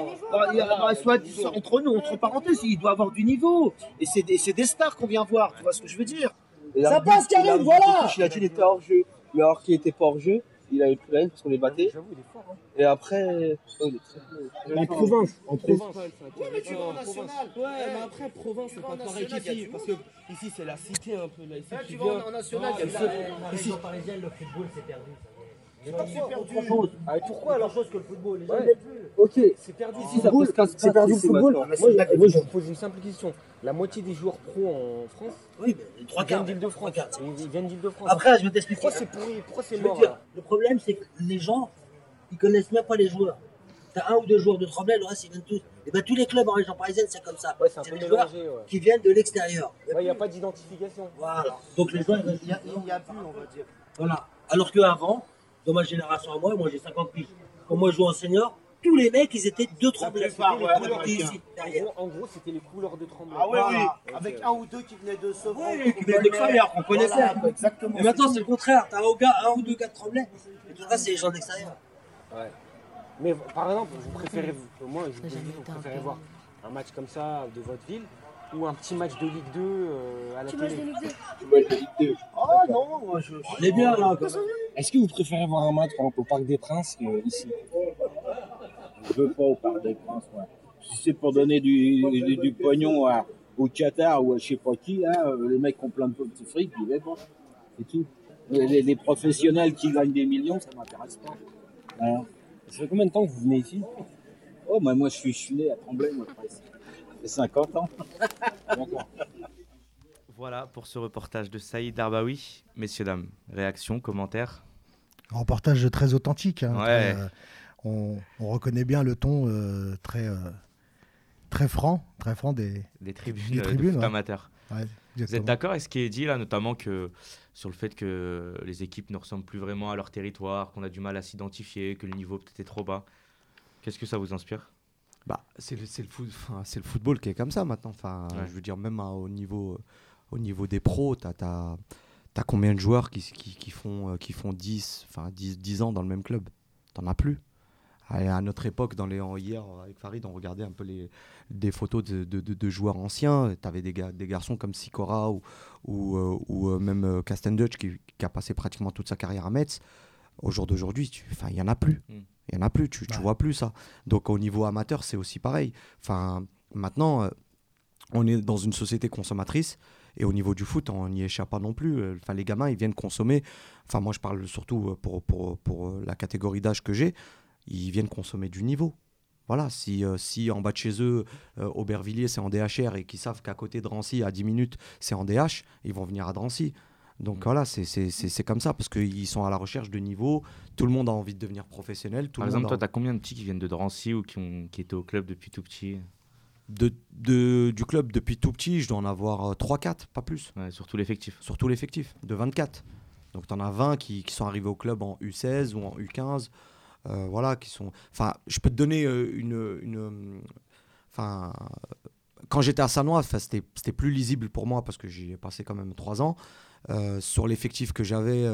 [SPEAKER 6] Il y a soit, entre nous, entre parenthèses, il doit avoir du niveau. Et c'est des, des, stars qu'on vient voir, tu vois ce que je veux dire.
[SPEAKER 7] Ça passe, Karim, voilà
[SPEAKER 8] Il a dit qu'il était hors jeu. Mais alors qu'il était pas hors jeu, il avait plus rien parce qu'on les battait.
[SPEAKER 5] J'avoue, il est fort. Hein.
[SPEAKER 8] Et après,
[SPEAKER 5] oh, il est très En province, en province. Ouais, mais tu vas en national. Ouais, mais après, province, c'est pas pareil qu'ici. Parce que ici, c'est la cité un peu. Là, ici,
[SPEAKER 6] tu vas en national, a
[SPEAKER 7] Ici, parisienne, le football, c'est perdu.
[SPEAKER 6] C'est perdu.
[SPEAKER 5] Ah, pourquoi alors chose
[SPEAKER 7] que le football Les
[SPEAKER 5] gens plus. Ok,
[SPEAKER 7] c'est perdu.
[SPEAKER 5] Ici, ça pose C'est perdu le football. Moi, je vous pose une simple question. La moitié des joueurs pro en France
[SPEAKER 6] oui, mais trois
[SPEAKER 5] viennent d'Île-de-France. Ils viennent d'Île-de-France.
[SPEAKER 6] Après, je vais t'expliquer.
[SPEAKER 5] Pourquoi c'est pourri Pourquoi c'est mort
[SPEAKER 6] Le problème, c'est que les gens, ils connaissent même pas les joueurs. T'as un ou deux joueurs de Tremblay, le reste ils viennent tous. Et ben tous les clubs en région parisienne, c'est comme ça.
[SPEAKER 5] Ouais, c'est des joueurs
[SPEAKER 6] qui viennent de l'extérieur.
[SPEAKER 5] Il n'y a pas d'identification.
[SPEAKER 6] Voilà. Donc les joueurs, il y, a, il y a plus, on va dire. Voilà. Alors qu'avant, dans ma génération à moi, moi j'ai 50 piges. Quand moi je jouais en senior, tous les mecs, ils étaient deux Tremblay.
[SPEAKER 5] En gros, c'était les couleurs de Tremblay.
[SPEAKER 6] Ah oui, oui. Avec un ou deux qui venaient de ce
[SPEAKER 5] Oui, qui venaient de l'extérieur, qu'on connaissait.
[SPEAKER 6] exactement. Et maintenant, c'est le contraire. T'as un, gars, un ou deux gars de Tremblay. Et tout le reste, c'est les gens de l'extérieur.
[SPEAKER 5] Ouais. Mais par exemple, vous préférez, moi, je vous préférez voir un match comme ça de votre ville ou un petit match de Ligue 2 euh, à la télé
[SPEAKER 8] Tu match de Ligue 2
[SPEAKER 6] Oh non, moi je. l'ai bien là.
[SPEAKER 5] Est-ce que vous préférez voir un match par exemple, au Parc des Princes qu'ici
[SPEAKER 8] Je veux pas au Parc des Princes, ouais. Si c'est pour donner du, du, pognon à, au Qatar ou à je sais pas qui, là, euh, les mecs qui ont plein de petits fric, ils vont. C'est tout. Les, les, professionnels qui gagnent des millions, ça m'intéresse pas.
[SPEAKER 5] Ça fait combien de temps que vous venez ici?
[SPEAKER 8] Oh, bah, moi je suis, je suis né à Tremblay, moi presque. 50 ans.
[SPEAKER 1] voilà pour ce reportage de Saïd Darbaoui. Messieurs, dames, réaction, commentaires
[SPEAKER 4] Un reportage très authentique. Hein, euh, on, reconnaît bien le ton euh, très, euh, très franc, très franc des,
[SPEAKER 1] des tribunes, des tribunes amateurs. Vous êtes d'accord avec ce qui est dit là, notamment que sur le fait que les équipes ne ressemblent plus vraiment à leur territoire, qu'on a du mal à s'identifier, que le niveau peut-être est trop bas? Qu'est-ce que ça vous inspire?
[SPEAKER 2] Bah, c'est le, le, foot, le, football qui est comme ça maintenant. Enfin, Je veux dire, même au niveau, au niveau des pros, tu as, combien de joueurs qui, qui, qui font, euh, qui font 10, enfin 10, 10 ans dans le même club? T'en as plus. À, notre époque, dans les, hier, avec Farid, on regardait un peu les, des photos de, de, de, joueurs anciens. Tu avais des, des garçons comme Sikora ou, ou, euh, ou euh, même Casten Dutch qui, qui, a passé pratiquement toute sa carrière à Metz. Au jour d'aujourd'hui, il n'y en a plus. Mm. Il n'y en a plus, tu ne vois plus ça. Donc au niveau amateur, c'est aussi pareil. Enfin, maintenant, on est dans une société consommatrice. Et au niveau du foot, on n'y échappe pas non plus. Euh, enfin, les gamins, ils viennent consommer. Enfin, moi, je parle surtout euh, pour, pour, pour euh, la catégorie d'âge que j'ai. Ils viennent consommer du niveau. Voilà, si, si en bas de chez eux, Aubervilliers, c'est en DHR et qu'ils savent qu'à côté de Drancy, à 10 minutes, c'est en DH, ils vont venir à Drancy. Donc mm. voilà, c'est comme ça parce qu'ils sont à la recherche de niveau. Tout le monde a envie de devenir professionnel. Tout
[SPEAKER 1] Par
[SPEAKER 2] le
[SPEAKER 1] exemple, toi,
[SPEAKER 2] a...
[SPEAKER 1] tu as combien de petits qui viennent de Drancy ou qui, ont, qui étaient au club depuis tout petit?
[SPEAKER 2] De, de, du club depuis tout petit, je dois en avoir 3-4, euh, pas plus.
[SPEAKER 1] Ouais, sur tout l'effectif.
[SPEAKER 2] Sur tout l'effectif, de 24. Donc tu en as 20 qui, qui, sont arrivés au club en U16 ou en U15. Euh, voilà, qui sont. Enfin, je peux te donner euh, une. une enfin, quand j'étais à Sanois, c'était plus lisible pour moi parce que j'y ai passé quand même 3 ans. Sur l'effectif que j'avais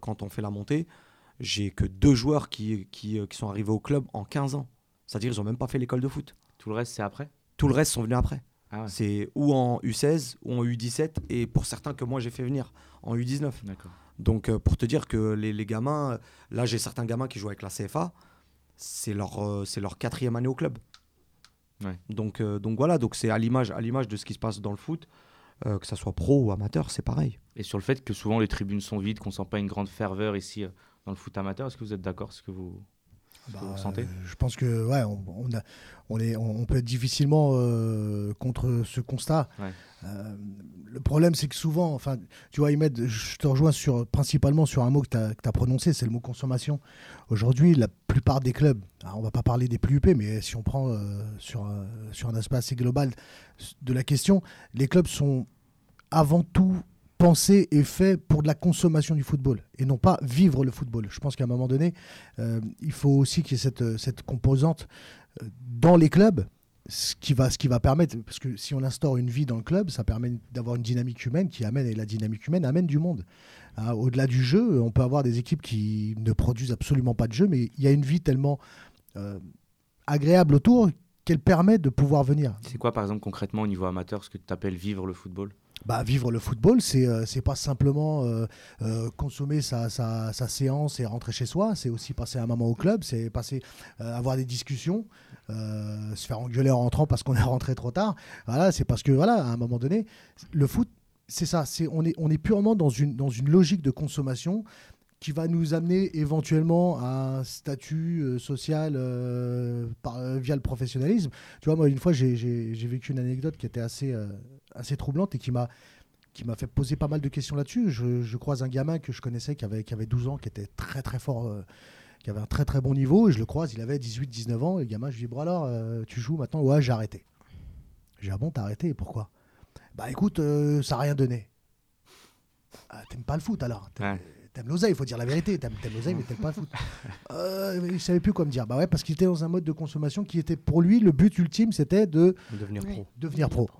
[SPEAKER 2] quand on fait la montée, j'ai que deux joueurs qui, qui, qui, sont arrivés au club en 15 ans. C'est-à-dire ils n'ont même pas fait l'école de foot.
[SPEAKER 1] Tout le reste, c'est après?
[SPEAKER 2] Tout le reste sont venus après.
[SPEAKER 1] Ah
[SPEAKER 2] c'est ou en U16 ou en U17 et pour certains que moi j'ai fait venir en U19. Donc euh, pour te dire que les, les gamins, là j'ai certains gamins qui jouent avec la CFA, c'est leur, euh, c'est leur quatrième année au club. Donc, euh, donc voilà, donc c'est à l'image, à l'image de ce qui se passe dans le foot, que ça soit pro ou amateur, c'est pareil.
[SPEAKER 1] Et sur le fait que souvent les tribunes sont vides, qu'on sent pas une grande ferveur ici dans le foot amateur, est-ce que vous êtes d'accord ce que vous bah,
[SPEAKER 4] je pense que ouais, on, on, est, on, peut être difficilement euh, contre ce constat. Euh, le problème, c'est que souvent, enfin, tu vois, Ahmed, je te rejoins sur, principalement sur un mot que tu as, prononcé, c'est le mot consommation. Aujourd'hui, la plupart des clubs, on va pas parler des plus UP, mais si on prend euh, sur, sur un aspect assez global de la question, les clubs sont avant tout pensé et fait pour de la consommation du football et non pas vivre le football. Je pense qu'à un moment donné, euh, il faut aussi qu'il y ait cette, euh, composante euh, dans les clubs, ce qui, va, permettre, parce que si on instaure une vie dans le club, ça permet d'avoir une dynamique humaine qui amène, et la dynamique humaine amène du monde. Hein, au-delà du jeu, on peut avoir des équipes qui ne produisent absolument pas de jeu, mais il y a une vie tellement agréable autour qu'elle permet de pouvoir venir.
[SPEAKER 1] C'est quoi, par exemple, concrètement au niveau amateur, ce que tu appelles vivre le football?
[SPEAKER 4] Bah, vivre le football, c'est euh, pas simplement euh, euh, consommer sa, sa, sa, séance et rentrer chez soi, c'est aussi passer un moment au club, c'est passer avoir des discussions, se faire engueuler en rentrant parce qu'on est rentré trop tard. Voilà, c'est parce que voilà, à un moment donné, le foot, c'est ça, c'est on est on est purement dans une dans une logique de consommation qui va nous amener éventuellement à un statut social par, via le professionnalisme. Tu vois, moi, une fois, j'ai vécu une anecdote qui était assez, assez troublante et qui m'a qui m'a fait poser pas mal de questions là-dessus. Je, croise un gamin que je connaissais qui avait, qui avait 12 ans, qui était très très fort, euh, qui avait un très très bon niveau, et je le croise, il avait 18-19 ans, et le gamin, je lui dis, bon alors, euh, tu joues maintenant? Ouais, j'ai arrêté. J'ai dit, ah bon, t'as arrêté, pourquoi Bah écoute, euh, ça n'a rien donné. Ah, t'aimes pas le foot alors T'aimes l'oseille, il faut dire la vérité. T'aimes l'oseille, mais t'aimes pas le foot. euh, il savait plus quoi me dire. Bah ouais, parce qu'il était dans un mode de consommation qui était pour lui, le but ultime, c'était de
[SPEAKER 2] devenir pro.
[SPEAKER 4] Devenir pro.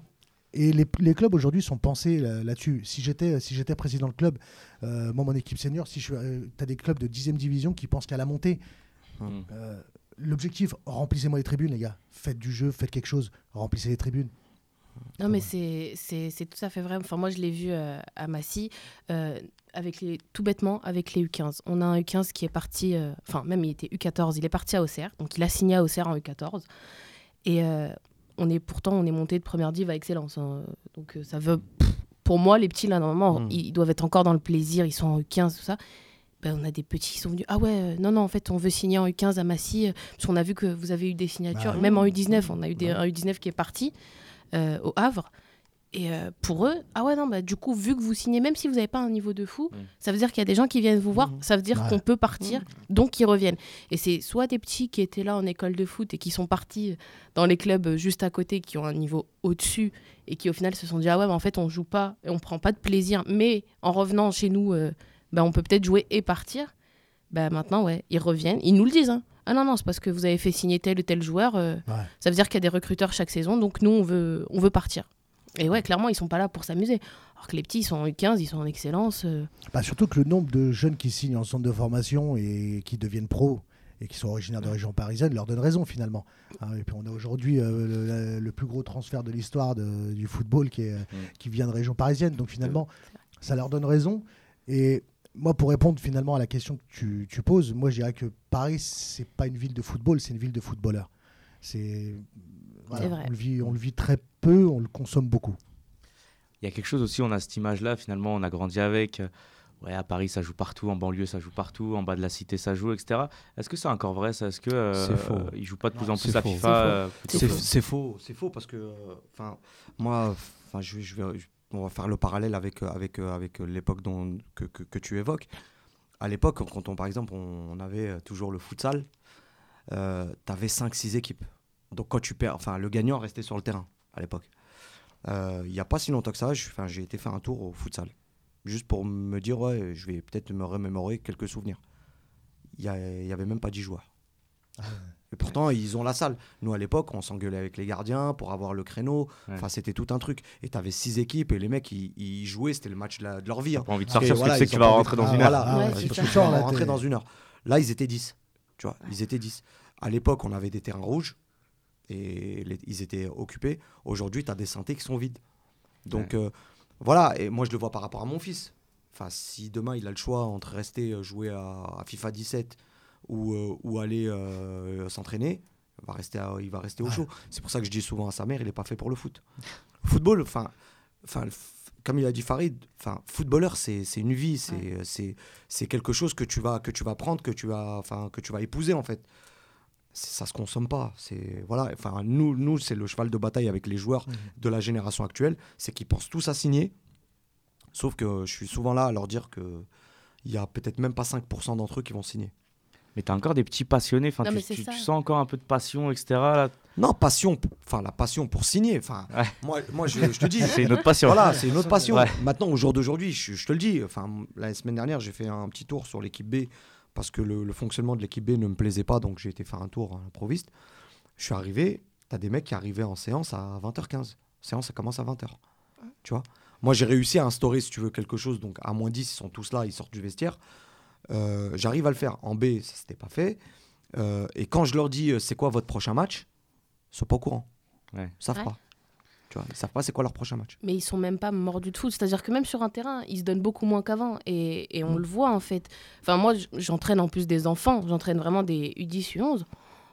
[SPEAKER 4] Et les, les clubs aujourd'hui sont pensés là-dessus. Si j'étais si j'étais président de club, euh, moi mon équipe senior, si euh, tu as des clubs de 10e division qui pensent qu'à la montée, hum. euh, l'objectif, remplissez-moi les tribunes les gars. Faites du jeu, faites quelque chose, remplissez les tribunes.
[SPEAKER 3] Non mais c'est tout à fait vrai. Enfin moi je l'ai vu à Massy avec les tout bêtement avec les U15. On a un U15 qui est parti enfin même il était U14, il est parti à Auxerre. Donc il a signé à Auxerre en U14 et on est pourtant on est monté de première div à excellence. Hein. Donc euh, ça veut pour moi les petits là normalement hmm. ils doivent être encore dans le plaisir, ils sont en U15 tout ça. Ben, on a des petits qui sont venus. Ah ouais, euh, non, non, en fait, on veut signer en U15 à Massy, euh, parce qu'on a vu que vous avez eu des signatures. Bah Même en U19, on a eu des, un U19 qui est parti au Havre. Et euh, pour eux, ah ouais, non, bah, du coup, vu que vous signez, même si vous n'avez pas un niveau de fou, mm. ça veut dire qu'il y a des gens qui viennent vous voir, mm. ça veut dire qu'on peut partir, mm. donc ils reviennent. Et c'est soit des petits qui étaient là en école de foot et qui sont partis dans les clubs juste à côté, qui ont un niveau au-dessus, et qui au final se sont dit, ah ouais, mais en fait, on joue pas et on prend pas de plaisir, mais en revenant chez nous, euh, bah, on peut peut-être jouer et partir. Bah, maintenant, ouais, ils reviennent, ils nous le disent. Hein. Ah non, non, c'est parce que vous avez fait signer tel ou tel joueur. Euh, ça veut dire qu'il y a des recruteurs chaque saison, donc nous, on veut, on veut partir. Et ouais, clairement, ils sont pas là pour s'amuser. Alors que les petits, ils sont en U15, ils sont en excellence. euh.
[SPEAKER 4] Bah, surtout que le nombre de jeunes qui signent en centre de formation et qui deviennent pros et qui sont originaires de région parisienne leur donne raison finalement. Hein, et puis on a aujourd'hui euh, le, plus gros transfert de l'histoire du football qui, est,
[SPEAKER 1] Mm.
[SPEAKER 4] qui vient de région parisienne. Donc finalement, ça leur donne raison. Et moi, pour répondre finalement à la question que tu, tu poses, moi je dirais que Paris, c'est pas une ville de football, c'est une ville de footballeurs. C'est voilà. On, le vit, on le vit très peu, on le consomme beaucoup.
[SPEAKER 1] Il y a quelque chose aussi, on a cette image-là, finalement, on a grandi avec. Ouais, à Paris, ça joue partout, en banlieue, ça joue partout, en bas de la cité, ça joue, etc. Est-ce que c'est encore vrai ça? Est-ce que euh,
[SPEAKER 2] C'est faux.
[SPEAKER 1] euh, ils jouent pas de plus
[SPEAKER 2] Non,
[SPEAKER 1] en plus à
[SPEAKER 2] faux.
[SPEAKER 1] FIFA
[SPEAKER 3] C'est faux.
[SPEAKER 1] euh,
[SPEAKER 2] C'est faux, c'est faux parce que, euh, enfin, moi, enfin, je, je vais, je- on va faire le parallèle avec euh, avec avec l'époque dont que, que, que tu évoques. À l'époque, quand on, par exemple, on, on avait toujours le futsal, euh, tu avais 5-6 équipes. Donc quand tu perds, enfin, le gagnant restait sur le terrain à l'époque. Euh, Il n'y a pas si longtemps que ça, j'ai été faire un tour au futsal, juste pour me dire, ouais, je vais peut-être me remémorer quelques souvenirs. Il n'y avait même pas 10 joueurs. Et pourtant, ils ont la salle. Nous, à l'époque, on s'engueulait avec les gardiens pour avoir le créneau.
[SPEAKER 1] Ouais.
[SPEAKER 2] Enfin, c'était tout un truc. Et tu avais six équipes et les mecs, ils, ils jouaient, c'était le match de, la- de leur vie. hein.
[SPEAKER 1] Pas envie de sortir parce que
[SPEAKER 2] voilà,
[SPEAKER 1] tu sais
[SPEAKER 2] ils
[SPEAKER 1] que tu
[SPEAKER 2] ont
[SPEAKER 1] vas
[SPEAKER 2] pas
[SPEAKER 1] rentrer dans
[SPEAKER 2] Ah,
[SPEAKER 1] une heure.
[SPEAKER 2] voilà.
[SPEAKER 3] Ouais,
[SPEAKER 2] parce que tu vas
[SPEAKER 4] là,
[SPEAKER 2] rentrer dans une heure. Là, ils étaient 10. Tu vois, ils étaient 10. À l'époque, on avait des terrains rouges et les- ils étaient occupés. Aujourd'hui, tu as des synthés qui sont vides. Donc, euh, voilà. Et moi, je le vois par rapport à mon fils. Enfin, si demain, il a le choix entre rester euh, jouer à, à FIFA 17 ou, euh, ou aller euh, s'entraîner, il va rester, à- il va rester au
[SPEAKER 4] Ouais.
[SPEAKER 2] chaud. C'est pour ça que je dis souvent à sa mère, il n'est pas fait pour le foot. Football, enfin, enfin, comme il a dit Farid, enfin, footballeur, c'est une vie, c'est quelque chose que tu vas que tu vas prendre, que tu vas, enfin, que tu vas épouser en fait. Ça se consomme pas. C'est voilà. Enfin, nous, nous, c'est le cheval de bataille avec les joueurs
[SPEAKER 4] Mhm.
[SPEAKER 2] de la génération actuelle, c'est qu'ils pensent tous à signer. Sauf que je suis souvent là à leur dire que il y a peut-être même pas 5% d'entre eux qui vont signer.
[SPEAKER 1] Mais t'as encore des petits passionnés, enfin,
[SPEAKER 3] Non,
[SPEAKER 1] tu, tu- tu sens encore un peu de passion, etc. là.
[SPEAKER 2] Non, passion, enfin la passion pour signer. Enfin,
[SPEAKER 1] Ouais.
[SPEAKER 2] moi, moi, je, je te dis,
[SPEAKER 1] C'est une autre passion.
[SPEAKER 2] Voilà, c'est une autre passion.
[SPEAKER 1] Ouais.
[SPEAKER 2] Maintenant, au jour d'aujourd'hui, je, je te le dis, enfin, la semaine dernière, j'ai fait un petit tour sur l'équipe B parce que le, le fonctionnement de l'équipe B ne me plaisait pas, donc j'ai été faire un tour à l'improviste. Je suis arrivé, tu as des mecs qui arrivaient en séance à 20h15. Séance, ça commence à 20h. Tu vois? Moi, j'ai réussi à instaurer, si tu veux, quelque chose. Donc, à moins 10, ils sont tous là, ils sortent du vestiaire. Euh, J'arrive à le faire. En B, ça s'était pas fait. Euh, et quand je leur dis, euh, c'est quoi votre prochain match Ils sont pas au courant.
[SPEAKER 1] Ouais.
[SPEAKER 2] Ils savent
[SPEAKER 3] Ouais.
[SPEAKER 2] pas. Tu vois, ils savent pas c'est quoi leur prochain match.
[SPEAKER 3] Mais ils sont même pas mordus de foot. C'est-à-dire que même sur un terrain, ils se donnent beaucoup moins qu'avant. Et, et on le voit, en fait. Enfin, moi, j'entraîne en plus des enfants. J'entraîne vraiment des U10, U11.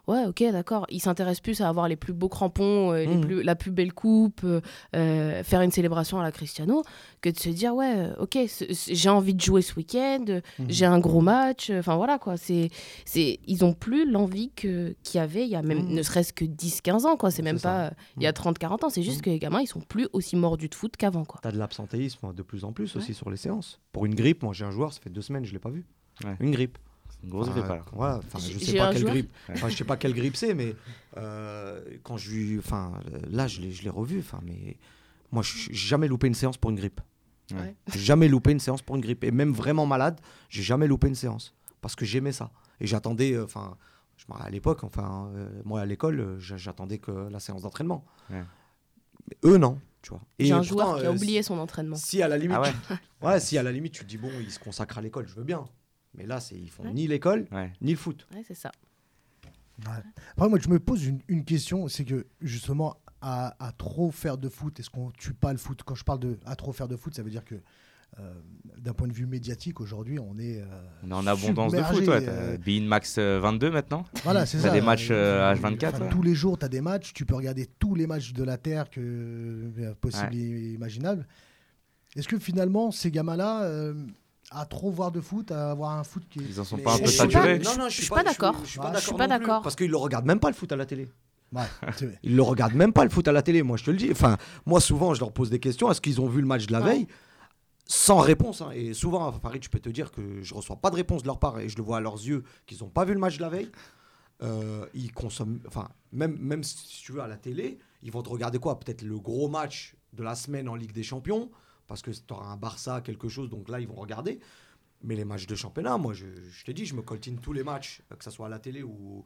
[SPEAKER 3] Ouais, ok, d'accord. Ils s'intéressent plus à avoir les plus beaux crampons, euh, les plus, la plus belle coupe, euh, euh, faire une célébration à la Cristiano, que de se dire, ouais, ok, j'ai envie de jouer ce week-end, euh, j'ai un gros match. euh, Enfin, voilà, quoi. C'est, c'est, ils ont plus l'envie que, qu'il y avait il y a même,
[SPEAKER 2] Mhm.
[SPEAKER 3] ne serait-ce que 10-15 ans, quoi. C'est même pas il y a
[SPEAKER 2] Mhm.
[SPEAKER 3] 30-40 ans. C'est juste que les gamins, ils sont plus aussi mordus de foot qu'avant, quoi.
[SPEAKER 2] T'as de l'absentéisme de plus en plus aussi sur les séances. Pour une grippe, moi j'ai un joueur, ça fait deux semaines, je l'ai pas vu.
[SPEAKER 1] Ouais.
[SPEAKER 2] Une grippe.
[SPEAKER 1] Une grosse
[SPEAKER 2] Enfin,
[SPEAKER 1] grippe, alors.
[SPEAKER 2] ouais, enfin, je sais pas quelle
[SPEAKER 3] joueur-
[SPEAKER 2] grippe. Enfin, je sais pas quelle grippe c'est, mais euh, quand je lui, enfin, là je l'ai, je l'ai revu. Enfin, mais moi, j'ai jamais loupé une séance pour une grippe.
[SPEAKER 1] Ouais.
[SPEAKER 2] J'ai jamais loupé une séance pour une grippe. Et même vraiment malade, j'ai jamais loupé une séance parce que j'aimais ça. Et j'attendais, euh, enfin, à l'époque, enfin, euh, moi à l'école, euh, j'a- j'attendais que la séance d'entraînement.
[SPEAKER 1] Ouais.
[SPEAKER 2] Mais eux non, tu vois.
[SPEAKER 3] J'ai un
[SPEAKER 2] pourtant,
[SPEAKER 3] joueur qui a oublié son entraînement.
[SPEAKER 2] si à la limite,
[SPEAKER 1] Ah ouais
[SPEAKER 2] si à la limite tu te dis bon, ils se consacrent à l'école, je veux bien. Mais là, c'est ils font
[SPEAKER 3] Ouais.
[SPEAKER 2] ni l'école
[SPEAKER 1] Ouais.
[SPEAKER 2] ni le foot.
[SPEAKER 3] Ouais, c'est ça.
[SPEAKER 4] Après, moi, je me pose une, une question, c'est que justement, à, à trop faire de foot, est-ce qu'on tue pas le foot? Quand je parle de à trop faire de foot, ça veut dire que euh, d'un point de vue médiatique, aujourd'hui, on est. euh,
[SPEAKER 1] On est en abondance de foot, ouais.
[SPEAKER 4] euh,
[SPEAKER 1] Bein Max euh, 22 maintenant.
[SPEAKER 4] Voilà, c'est
[SPEAKER 1] T'as
[SPEAKER 4] ça.
[SPEAKER 1] des matchs, euh, H24,
[SPEAKER 4] Enfin,
[SPEAKER 1] ouais.
[SPEAKER 4] Tous les jours, tu as des matchs. Tu peux regarder tous les matchs de la Terre que possible et imaginable. Est-ce que finalement, ces gamins-là, euh, à trop voir de foot, à avoir un foot qui est.
[SPEAKER 1] Ils en sont
[SPEAKER 2] Mais
[SPEAKER 1] pas un peu saturés
[SPEAKER 2] Non, non, je suis
[SPEAKER 3] pas d'accord.
[SPEAKER 2] Je suis
[SPEAKER 4] Ouais,
[SPEAKER 2] pas
[SPEAKER 4] je
[SPEAKER 3] suis
[SPEAKER 2] d'accord.
[SPEAKER 3] pas.
[SPEAKER 2] Parce qu'ils le regardent même pas le foot à la télé.
[SPEAKER 4] Ouais,
[SPEAKER 2] Ils le regardent même pas le foot à la télé. Moi, je te le dis. Enfin, moi, souvent, je leur pose des questions. Est-ce qu'ils ont vu le match de la
[SPEAKER 3] Ouais.
[SPEAKER 2] veille? Sans réponse. hein. Et souvent, à Paris, je peux te dire que je reçois pas de réponse de leur part et je le vois à leurs yeux qu'ils n'ont pas vu le match de la veille. Euh, ils consomment. Enfin, même, même si tu veux à la télé, ils vont te regarder quoi? Peut-être le gros match de la semaine en Ligue des Champions parce que tu auras un Barça, quelque chose. Donc là, ils vont regarder. Mais les matchs de championnat, moi, je, je te dis, je me coltine tous les matchs, que ce soit à la télé ou.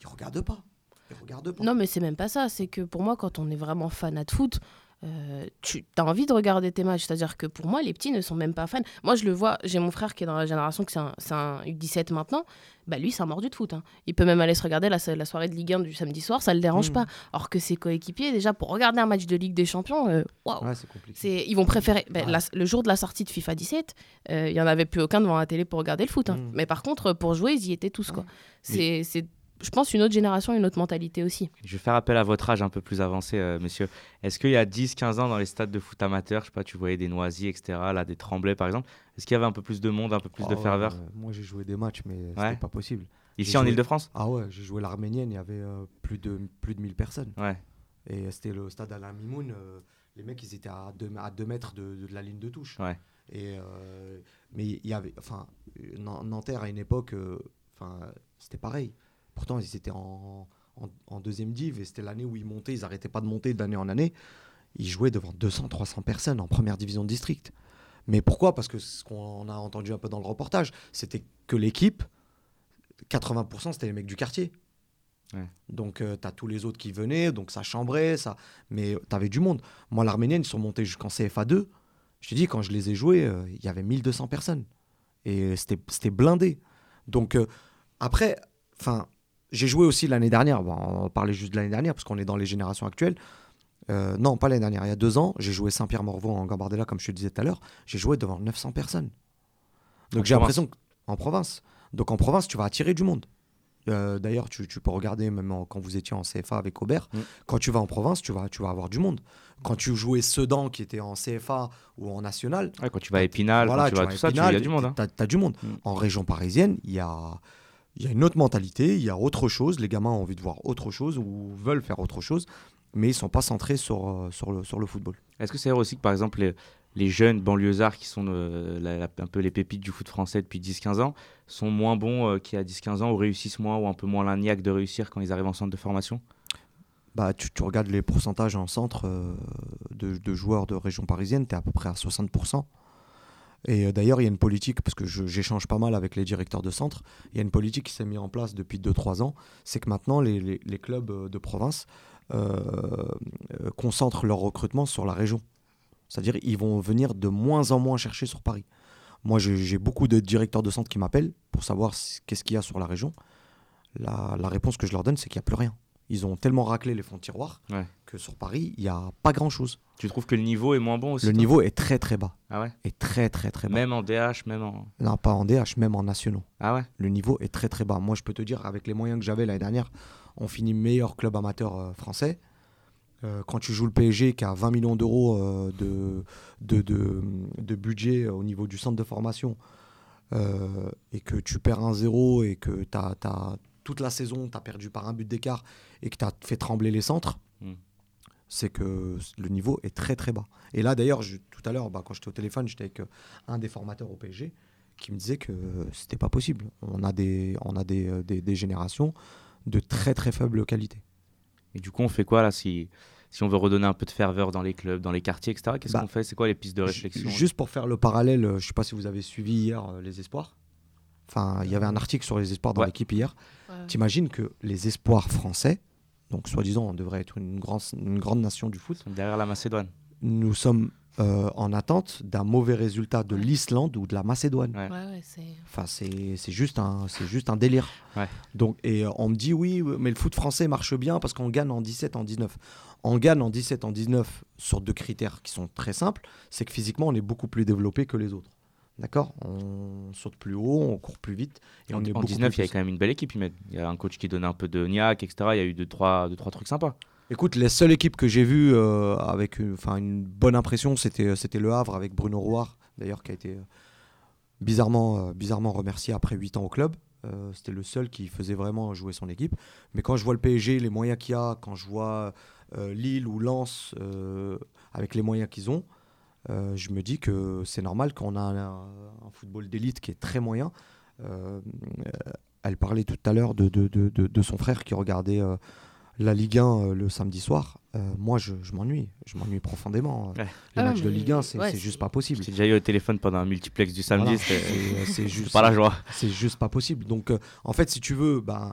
[SPEAKER 2] Ils regardent pas. Ils regardent pas.
[SPEAKER 3] Non, mais c'est même pas ça. C'est que pour moi, quand on est vraiment fanat de foot, euh, tu as envie de regarder tes matchs. C'est-à-dire que pour moi, les petits ne sont même pas fans. Moi, je le vois, j'ai mon frère qui est dans la génération, que c'est un, un U17 maintenant. Bah, lui, c'est un mordu de foot. hein. Il peut même aller se regarder la, la soirée de Ligue 1 du samedi soir, ça le dérange
[SPEAKER 2] Mm.
[SPEAKER 3] pas. Alors que ses coéquipiers, déjà, pour regarder un match de Ligue des Champions, euh, waouh!
[SPEAKER 2] Ouais, c'est
[SPEAKER 3] ils vont préférer.
[SPEAKER 2] Ouais.
[SPEAKER 3] la- le jour de la sortie de FIFA 17, euh, il y en avait plus aucun devant la télé pour regarder le foot. hein.
[SPEAKER 2] Mm.
[SPEAKER 3] Mais par contre, pour jouer, ils y étaient tous. Quoi. C'est, c'est, je pense, une autre génération, une autre mentalité aussi.
[SPEAKER 1] Je vais faire appel à votre âge un peu plus avancé, euh, monsieur. Est-ce qu'il y a 10-15 ans dans les stades de foot amateurs, je sais pas, tu voyais des Noisy, etc., là, des Tremblay par exemple, est-ce qu'il y avait un peu plus de monde, un peu plus de
[SPEAKER 2] ouais,
[SPEAKER 1] ferveur?
[SPEAKER 2] euh, moi, j'ai joué des matchs, mais
[SPEAKER 1] Ouais.
[SPEAKER 2] c'était pas possible.
[SPEAKER 1] Ici en
[SPEAKER 2] joué-
[SPEAKER 1] Ile-de-France
[SPEAKER 2] Ah ouais, j'ai joué l'Arménienne, il y avait euh, plus, de, plus de 1000 personnes.
[SPEAKER 1] Ouais.
[SPEAKER 2] Et c'était le stade Alain Mimoun. euh, les mecs, ils étaient à 2 à deux mètres de, de la ligne de touche.
[SPEAKER 1] Ouais.
[SPEAKER 2] Et, euh, mais il y avait. Enfin, Nan- Nanterre, à une époque, euh, enfin, c'était pareil. Pourtant, ils étaient en, en, en deuxième div et c'était l'année où ils montaient. Ils n'arrêtaient pas de monter d'année en année. Ils jouaient devant 200-300 personnes en première division de district. Mais pourquoi? Parce que ce qu'on a entendu un peu dans le reportage, c'était que l'équipe, 80% c'était les mecs du quartier.
[SPEAKER 1] Ouais.
[SPEAKER 2] Donc tu as tous les autres qui venaient, donc ça chambrait, ça. mais tu avais du monde. Moi, l'Arménienne, ils sont montés jusqu'en CFA2. Je te dis, quand je les ai joués, euh, il y avait 1200 personnes. Et c'était c'était blindé. Donc euh, après, enfin, j'ai joué aussi l'année dernière. Bon, on parler juste de l'année dernière, parce qu'on est dans les générations actuelles. Euh, non, pas l'année dernière. Il y a deux ans, j'ai joué Saint-Pierre-Morvaux en Gambardella, comme je te disais tout à l'heure. J'ai joué devant 900 personnes. Donc j'ai l'impression qu'en province. Donc en province, tu vas attirer du monde. Euh, D'ailleurs, tu, tu peux regarder même en- quand vous étiez en CFA avec Aubert.
[SPEAKER 1] Mm.
[SPEAKER 2] Quand tu vas en province, tu vas, tu vas avoir du monde. Quand tu jouais Sedan, qui était en CFA ou en national,
[SPEAKER 1] Ouais, Quand tu vas à Épinal,
[SPEAKER 2] voilà,
[SPEAKER 1] quand tu vas à tout ça, tu- y a du monde. hein.
[SPEAKER 2] T'as du monde.
[SPEAKER 1] Mm.
[SPEAKER 2] En région parisienne, il y a, il y a une autre mentalité, il y a autre chose. Les gamins ont envie de voir autre chose ou veulent faire autre chose, mais ils sont pas centrés sur, euh, sur, le, sur le football.
[SPEAKER 1] Est-ce que c'est vrai aussi que par exemple les, les jeunes banlieusards qui sont euh, la- la- un peu les pépites du foot français depuis 10-15 ans sont moins bons euh, qu'il y a 10-15 ans ou réussissent moins ou un peu moins l'agnac de réussir quand ils arrivent en centre de formation?
[SPEAKER 2] Bah, tu, tu regardes les pourcentages en centre euh, de, de joueurs de région parisienne, tu es à peu près à 60%. Et euh, d'ailleurs, il y a une politique, parce que j'échange pas mal avec les directeurs de centre, il y a une politique qui s'est mise en place depuis 2-3 ans, c'est que maintenant les, clubs euh, de province euh, concentrent leur recrutement sur la région. C'est-à-dire ils vont venir de moins en moins chercher sur Paris. Moi, j'ai beaucoup de directeurs de centre qui m'appellent pour savoir qu'est-ce qu'il y a sur la région. La réponse que je leur donne, c'est qu'il n'y a plus rien. Ils ont tellement raclé les fonds de tiroir
[SPEAKER 1] Ouais.
[SPEAKER 2] que sur Paris, il n'y a pas grand-chose.
[SPEAKER 1] Tu trouves que le niveau est moins bon aussi
[SPEAKER 2] Le niveau est très très bas.
[SPEAKER 1] Ah ouais
[SPEAKER 2] Est très très très bas.
[SPEAKER 1] Même en DH, même en.
[SPEAKER 2] Non, pas en DH, même en nationaux.
[SPEAKER 1] Ah ouais
[SPEAKER 2] Le niveau est très très bas. Moi, je peux te dire, avec les moyens que j'avais l'année dernière, on finit meilleur club amateur euh, français. Euh, quand tu joues le PSG qui a 20 millions d'euros euh, de, de, de, de budget au niveau du centre de formation et que tu perds un 0 et que tu as, toute la saison, tu as perdu par un but d'écart et que tu as fait trembler les centres,
[SPEAKER 1] Mm.
[SPEAKER 2] c'est que le niveau est très très bas. Et là d'ailleurs, tout à l'heure, bah, quand j'étais au téléphone, j'étais avec euh, un des formateurs au PSG qui me disait que c'était pas possible. On a des, on a des, euh, des, des générations de très très faible qualité.
[SPEAKER 1] Et du coup, on fait quoi là si, si on veut redonner un peu de ferveur dans les clubs, dans les quartiers, etc. Qu'est-ce
[SPEAKER 2] Bah,
[SPEAKER 1] qu'on fait? C'est quoi les pistes de réflexion?
[SPEAKER 2] Ju- Juste pour faire le parallèle, euh, je sais pas si vous avez suivi hier euh, les espoirs. Enfin, il y avait un article sur les espoirs dans
[SPEAKER 1] Ouais.
[SPEAKER 2] l'équipe hier.
[SPEAKER 3] Ouais.
[SPEAKER 2] T'imagines que les espoirs français, donc soi-disant on devrait être une, grande une grande nation du foot,
[SPEAKER 1] Derrière la Macédoine.
[SPEAKER 2] nous sommes euh, en attente d'un mauvais résultat de
[SPEAKER 3] Ouais.
[SPEAKER 2] l'Islande ou de la Macédoine.
[SPEAKER 1] Ouais.
[SPEAKER 3] Ouais, ouais, c'est.
[SPEAKER 2] Enfin, c'est c'est juste, un- c'est juste un délire.
[SPEAKER 1] Ouais.
[SPEAKER 2] Donc, et euh, on me dit, oui, mais le foot français marche bien parce qu'on gagne en 17, en 19. On gagne en 17, en 19 sur deux critères qui sont très simples. C'est que physiquement, on est beaucoup plus développé que les autres. D'accord? On saute plus haut, on court plus vite. Et
[SPEAKER 1] en,
[SPEAKER 2] on est
[SPEAKER 1] en
[SPEAKER 2] beaucoup
[SPEAKER 1] 19, il y avait quand même une belle équipe. Il y a un coach qui donnait un peu de niaque, etc. Il y a eu deux, trois, deux, trois trucs sympas.
[SPEAKER 2] Écoute, les seules équipes que j'ai vues euh, avec une, enfin, une bonne impression, c'était, c'était Le Havre avec Bruno Rouard, d'ailleurs, qui a été euh, bizarrement, euh, bizarrement remercié après 8 ans au club. Euh, c'était le seul qui faisait vraiment jouer son équipe. Mais quand je vois le PSG, les moyens qu'il y a, quand je vois euh, Lille ou Lens euh, avec les moyens qu'ils ont, euh, je me dis que c'est normal qu'on a un, un football d'élite qui est très moyen. Euh, elle parlait tout à l'heure de, de, de, de- de son frère qui regardait euh, la Ligue 1 euh, le samedi soir. Euh, moi, je, je m'ennuie. Je m'ennuie profondément.
[SPEAKER 1] Ouais.
[SPEAKER 2] Les
[SPEAKER 3] Ah,
[SPEAKER 2] matchs de Ligue 1, c'est
[SPEAKER 3] ouais,
[SPEAKER 2] juste pas possible.
[SPEAKER 1] J'ai déjà eu au téléphone pendant un multiplex du samedi.
[SPEAKER 2] Voilà, c'est- juste
[SPEAKER 1] pas la joie.
[SPEAKER 2] c'est juste pas possible. Donc, euh, en fait, si tu veux, ben,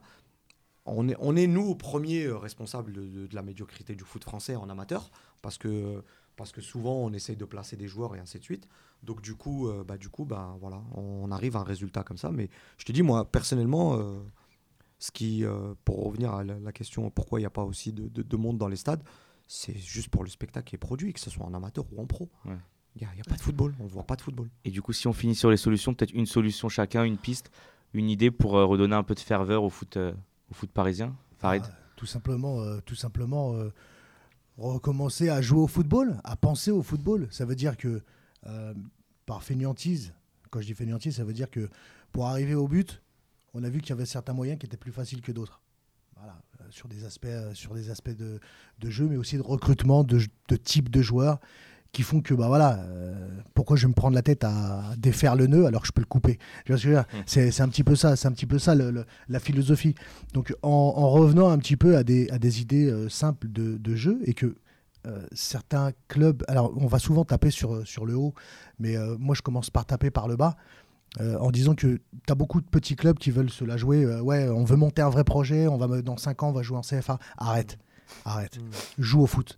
[SPEAKER 2] on est, on est nous premiers euh, responsables de, de- la médiocrité du foot français en amateur, parce que, parce que souvent on essaye de placer des joueurs et ainsi de suite. Donc du coup, euh, bah, du coup bah, voilà, on arrive à un résultat comme ça. Mais je te dis, moi, personnellement, euh, ce qui, euh, pour revenir à la, la question pourquoi il n'y a pas aussi de, de- de monde dans les stades, c'est juste pour le spectacle qui est produit, que ce soit en amateur ou en pro. Il n'y a, il y a pas de football, on ne voit pas de football.
[SPEAKER 1] Et du coup, si on finit sur les solutions, peut-être une solution chacun, une piste, une idée pour euh, redonner un peu de ferveur au foot, euh, au foot parisien. Farid
[SPEAKER 4] Ah, tout simplement, euh, euh, recommencer à jouer au football, à penser au football. Ça veut dire que euh, par fainéantise, quand je dis fainéantise, ça veut dire que pour arriver au but, on a vu qu'il y avait certains moyens qui étaient plus faciles que d'autres. Voilà, sur des aspects, de jeu, mais aussi de recrutement, de, de type de joueurs qui font que bah voilà euh, pourquoi je vais me prendre la tête à défaire le nœud alors que je peux le couper Tu vois ce que je veux dire
[SPEAKER 1] Mm.
[SPEAKER 4] c'est un petit peu ça c'est un petit peu ça le- le- la philosophie donc en, en revenant un petit peu à des, à des idées euh, simples de, de jeu et que euh, certains clubs, alors on va souvent taper sur, sur le haut, mais moi je commence par taper par le bas euh, en disant que tu as beaucoup de petits clubs qui veulent se la jouer. euh, ouais, on veut monter un vrai projet, on va dans 5 ans on va jouer en CFA. Arrête, arrête, joue au foot.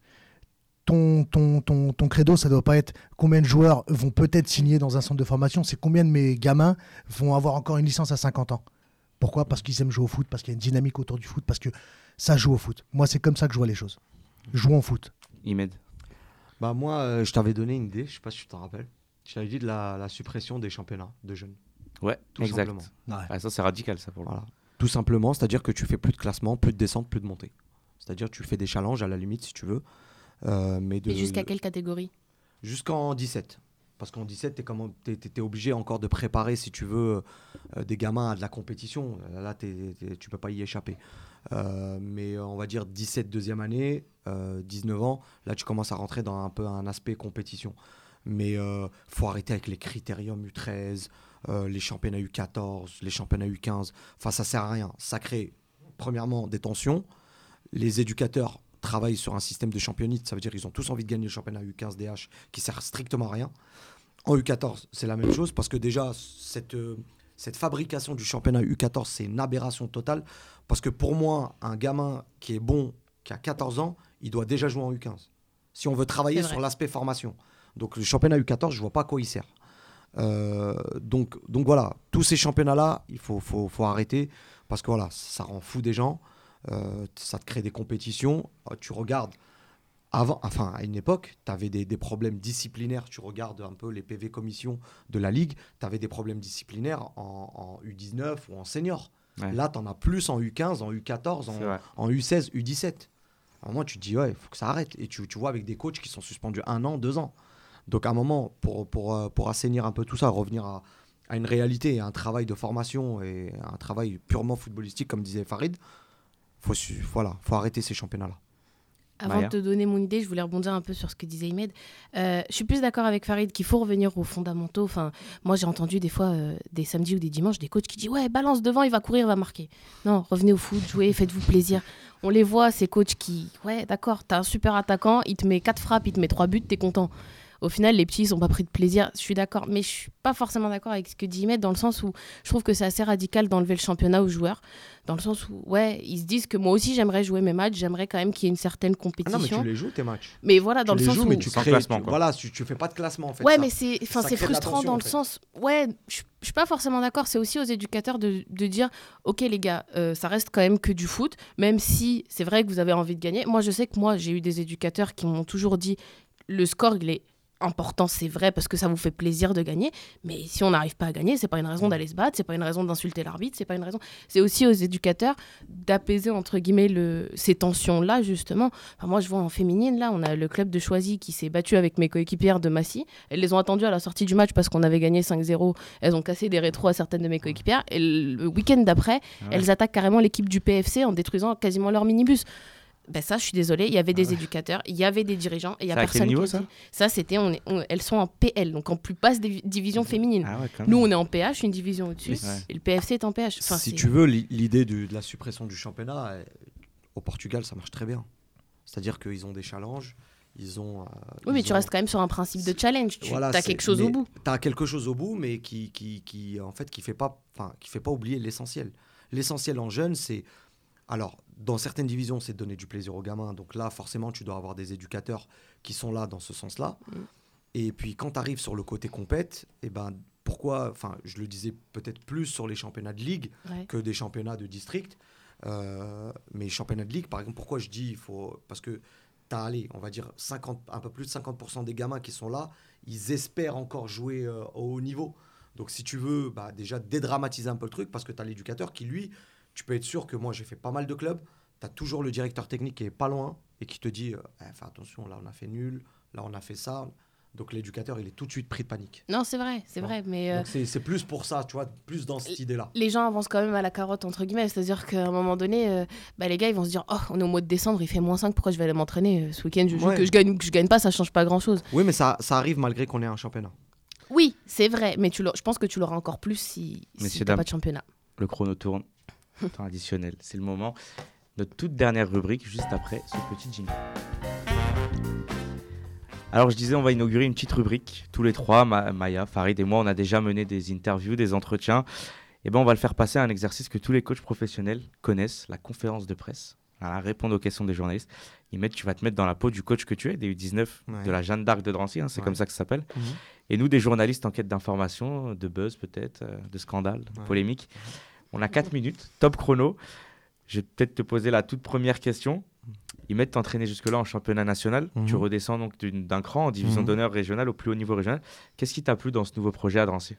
[SPEAKER 4] Ton, ton, ton, ton credo, ça doit pas être combien de joueurs vont peut-être signer dans un centre de formation, c'est combien de mes gamins vont avoir encore une licence à 50 ans. Pourquoi? Parce qu'ils aiment jouer au foot, parce qu'il y a une dynamique autour du foot, parce que ça joue au foot. Moi, c'est comme ça que je vois les choses. Jouons au foot.
[SPEAKER 1] Imed
[SPEAKER 2] Bah moi, euh, je t'avais donné une idée, je sais pas si tu t'en rappelles. Je t'avais dit de la, la suppression des championnats de jeunes.
[SPEAKER 1] Ouais,
[SPEAKER 2] Tout
[SPEAKER 1] exact.
[SPEAKER 2] simplement.
[SPEAKER 1] Ah, ça, c'est radical, ça, pour le
[SPEAKER 2] Voilà. Tout simplement, c'est-à-dire que tu fais plus de classement, plus de descente, plus de montée. C'est-à-dire que tu fais des challenges à la limite si tu veux. Euh, mais de,
[SPEAKER 3] jusqu'à quelle catégorie?
[SPEAKER 2] Jusqu'en 17. Parce qu'en 17, tu es, obligé encore de préparer, si tu veux, euh, des gamins à de la compétition. Là, t'es- t'es- tu peux pas y échapper. Euh, mais on va dire 17, deuxième année, euh, 19 ans, là, tu commences à rentrer dans un peu un aspect compétition. Mais faut arrêter avec les critériums U13, euh, les championnats U14, les championnats U15. Enfin, ça sert à rien. Ça crée, premièrement, des tensions. Les éducateurs travaillent sur un système de championnat. Ça veut dire qu'ils ont tous envie de gagner le championnat U15 DH qui sert strictement à rien. En U14, c'est la même chose parce que déjà, cette, euh, cette fabrication du championnat U14, c'est une aberration totale. Parce que pour moi, un gamin qui est bon, qui a 14 ans, il doit déjà jouer en U15. Si on veut travailler sur l'aspect formation. Donc le championnat U14, je vois pas à quoi il sert. Euh, donc, donc voilà, tous ces championnats-là, il faut, faut, faut arrêter parce que voilà, ça rend fou des gens, ça te crée des compétitions. Euh, Tu regardes, avant, enfin à une époque, tu avais des, des problèmes disciplinaires. Tu regardes un peu les PV commissions de la Ligue, tu avais des problèmes disciplinaires en, en U19 ou en senior.
[SPEAKER 1] Ouais.
[SPEAKER 2] Là, tu en as plus en U15, en U14,
[SPEAKER 1] C'est
[SPEAKER 2] en,
[SPEAKER 1] vrai.
[SPEAKER 2] en U16, U17. À un moment, tu te dis, ouais, il faut que ça arrête. Et tu, tu vois avec des coachs qui sont suspendus un an, deux ans. Donc, à un moment, pour, pour, euh, pour assainir un peu tout ça, revenir à, à une réalité, à un travail de formation et un travail purement footballistique, comme disait Farid, faut, voilà, faut arrêter ces championnats-là.
[SPEAKER 3] Avant
[SPEAKER 1] Maya
[SPEAKER 3] de te donner mon idée, je voulais rebondir un peu sur ce que disait Imed. Euh, je suis plus d'accord avec Farid qu'il faut revenir aux fondamentaux. Enfin, moi, j'ai entendu des fois, euh, des samedis ou des dimanches, des coachs qui disent Ouais, balance devant, il va courir, il va marquer. Non, revenez au foot, jouez, faites-vous plaisir. On les voit, ces coachs qui, ouais, d'accord, t'as un super attaquant, il te met quatre frappes, il te met trois buts, t'es content. Au final, les petits, ils sont pas pris de plaisir. Je suis d'accord, mais je suis pas forcément d'accord avec ce que dit Imed dans le sens où je trouve que c'est assez radical d'enlever le championnat aux joueurs. Dans le sens où, ouais, ils se disent que moi aussi, j'aimerais jouer mes matchs, j'aimerais quand même qu'il y ait une certaine
[SPEAKER 2] Ah non, mais
[SPEAKER 3] compétition.
[SPEAKER 2] tu les joues, tes matchs.
[SPEAKER 3] mais voilà, dans
[SPEAKER 2] tu
[SPEAKER 3] le
[SPEAKER 2] les
[SPEAKER 3] sens
[SPEAKER 2] joues,
[SPEAKER 3] où.
[SPEAKER 2] mais tu crées,
[SPEAKER 1] classement,
[SPEAKER 2] tu-
[SPEAKER 1] quoi.
[SPEAKER 2] voilà, tu, tu fais pas de classement en fait.
[SPEAKER 3] ouais,
[SPEAKER 2] ça.
[SPEAKER 3] mais c'est, frustrant dans
[SPEAKER 2] en
[SPEAKER 3] le
[SPEAKER 2] fait.
[SPEAKER 3] sens. Ouais, je je suis pas forcément d'accord. C'est aussi aux éducateurs de, de dire, ok les gars, euh, ça reste quand même que du foot, même si c'est vrai que vous avez envie de gagner. Moi, je sais que moi, j'ai eu des éducateurs qui m'ont toujours dit, le score, il est important, c'est vrai, parce que ça vous fait plaisir de gagner. Mais si on n'arrive pas à gagner, c'est pas une raison d'aller se battre, c'est pas une raison d'insulter l'arbitre, c'est pas une raison. C'est aussi aux éducateurs d'apaiser entre guillemets le, ces tensions-là justement. Enfin, moi, je vois en féminine là, on a le club de Choisy qui s'est battu avec mes coéquipières de Massy. Elles les ont attendues à la sortie du match parce qu'on avait gagné 5-0. Elles ont cassé des rétros à certaines de mes coéquipières. Et le week-end d'après,
[SPEAKER 1] Ah ouais.
[SPEAKER 3] elles attaquent carrément l'équipe du PFC en détruisant quasiment leur minibus. Ben ça, je suis désolée, il y avait des éducateurs, il y avait des dirigeants, et il y a
[SPEAKER 1] à quel
[SPEAKER 3] personne
[SPEAKER 1] niveau,
[SPEAKER 3] qui a
[SPEAKER 1] ça
[SPEAKER 3] c'était, on est- on- elles sont en PL, donc en plus basse divi- division féminine.
[SPEAKER 1] Ah ouais, quand
[SPEAKER 3] Nous, on est en PH, une division au-dessus, et le PFC est en PH. Enfin,
[SPEAKER 2] si tu veux, l'i- l'idée de la suppression du championnat, euh, au Portugal, ça marche très bien. C'est-à-dire qu'ils ont des challenges, ils ont. euh,
[SPEAKER 3] Oui, mais tu restes quand même sur un principe de challenge. Tu
[SPEAKER 2] Voilà,
[SPEAKER 3] as quelque chose au bout.
[SPEAKER 2] Tu as quelque chose au bout, mais qui, qui, qui en fait, qui fait pas, qui fait pas oublier l'essentiel. L'essentiel en jeune, c'est Alors, dans certaines divisions, c'est de donner du plaisir aux gamins. Donc là, forcément, tu dois avoir des éducateurs qui sont là dans ce sens-là.
[SPEAKER 3] Mm.
[SPEAKER 2] Et puis, quand tu arrives sur le côté compète, eh ben, pourquoi, enfin, je le disais peut-être plus sur les championnats de ligue
[SPEAKER 3] Ouais.
[SPEAKER 2] que des championnats de district. Euh, mais championnats de ligue, par exemple, pourquoi je dis il faut. Parce que tu as, allez, on va dire 50, un peu plus de 50% des gamins qui sont là, ils espèrent encore jouer euh, au haut niveau. Donc, si tu veux, bah, déjà dédramatiser un peu le truc, parce que tu as l'éducateur qui, lui, tu peux être sûr que moi, j'ai fait pas mal de clubs. Tu as toujours le directeur technique qui est pas loin et qui te dit euh, Eh, fais attention, là, on a fait nul, là, on a fait ça. Donc, l'éducateur, il est tout de suite pris de panique.
[SPEAKER 3] Non, c'est vrai, c'est vrai. Mais euh,
[SPEAKER 2] c'est plus pour ça, tu vois, plus dans cette idée-là.
[SPEAKER 3] les gens avancent quand même à la carotte, entre guillemets. C'est-à-dire qu'à un moment donné, euh, bah, les gars, ils vont se dire Oh, on est au mois de décembre, il fait moins 5, pourquoi je vais aller m'entraîner euh, ce week-end je
[SPEAKER 2] Ouais.
[SPEAKER 3] Que je gagne ou que je gagne pas, ça change pas grand-chose.
[SPEAKER 2] Oui, mais ça, ça arrive malgré qu'on ait un championnat.
[SPEAKER 3] Oui, c'est vrai, mais tu je pense que tu l'auras encore plus si, si t'as
[SPEAKER 1] dames.
[SPEAKER 3] pas de championnat.
[SPEAKER 1] Le chrono tourne. Temps additionnel. C'est le moment. Notre toute dernière rubrique, juste après ce petit jingle. Alors, je disais, on va inaugurer une petite rubrique. Tous les trois, Ma- Maya, Farid et moi, on a déjà mené des interviews, des entretiens. Et ben, on va le faire passer à un exercice que tous les coachs professionnels connaissent, la conférence de presse. Voilà, répondre aux questions des journalistes. Ils mettent, tu vas te mettre dans la peau du coach que tu es, des U19
[SPEAKER 2] Ouais.
[SPEAKER 1] de la Jeanne d'Arc de Drancy, hein, c'est
[SPEAKER 2] Ouais.
[SPEAKER 1] comme ça que ça s'appelle.
[SPEAKER 2] Mhm.
[SPEAKER 1] Et nous, des journalistes en quête d'information, de buzz peut-être, euh, de scandale, de
[SPEAKER 2] Ouais.
[SPEAKER 1] polémique. On a 4 minutes, top chrono. Je vais peut-être te poser la toute première question. Ils mettent t'entraîner jusque-là en championnat national.
[SPEAKER 2] Mhm.
[SPEAKER 1] Tu redescends donc d'un cran en division
[SPEAKER 2] Mhm.
[SPEAKER 1] d'honneur régionale au plus haut niveau régional. Qu'est-ce qui t'a plu dans ce nouveau projet à Drancy?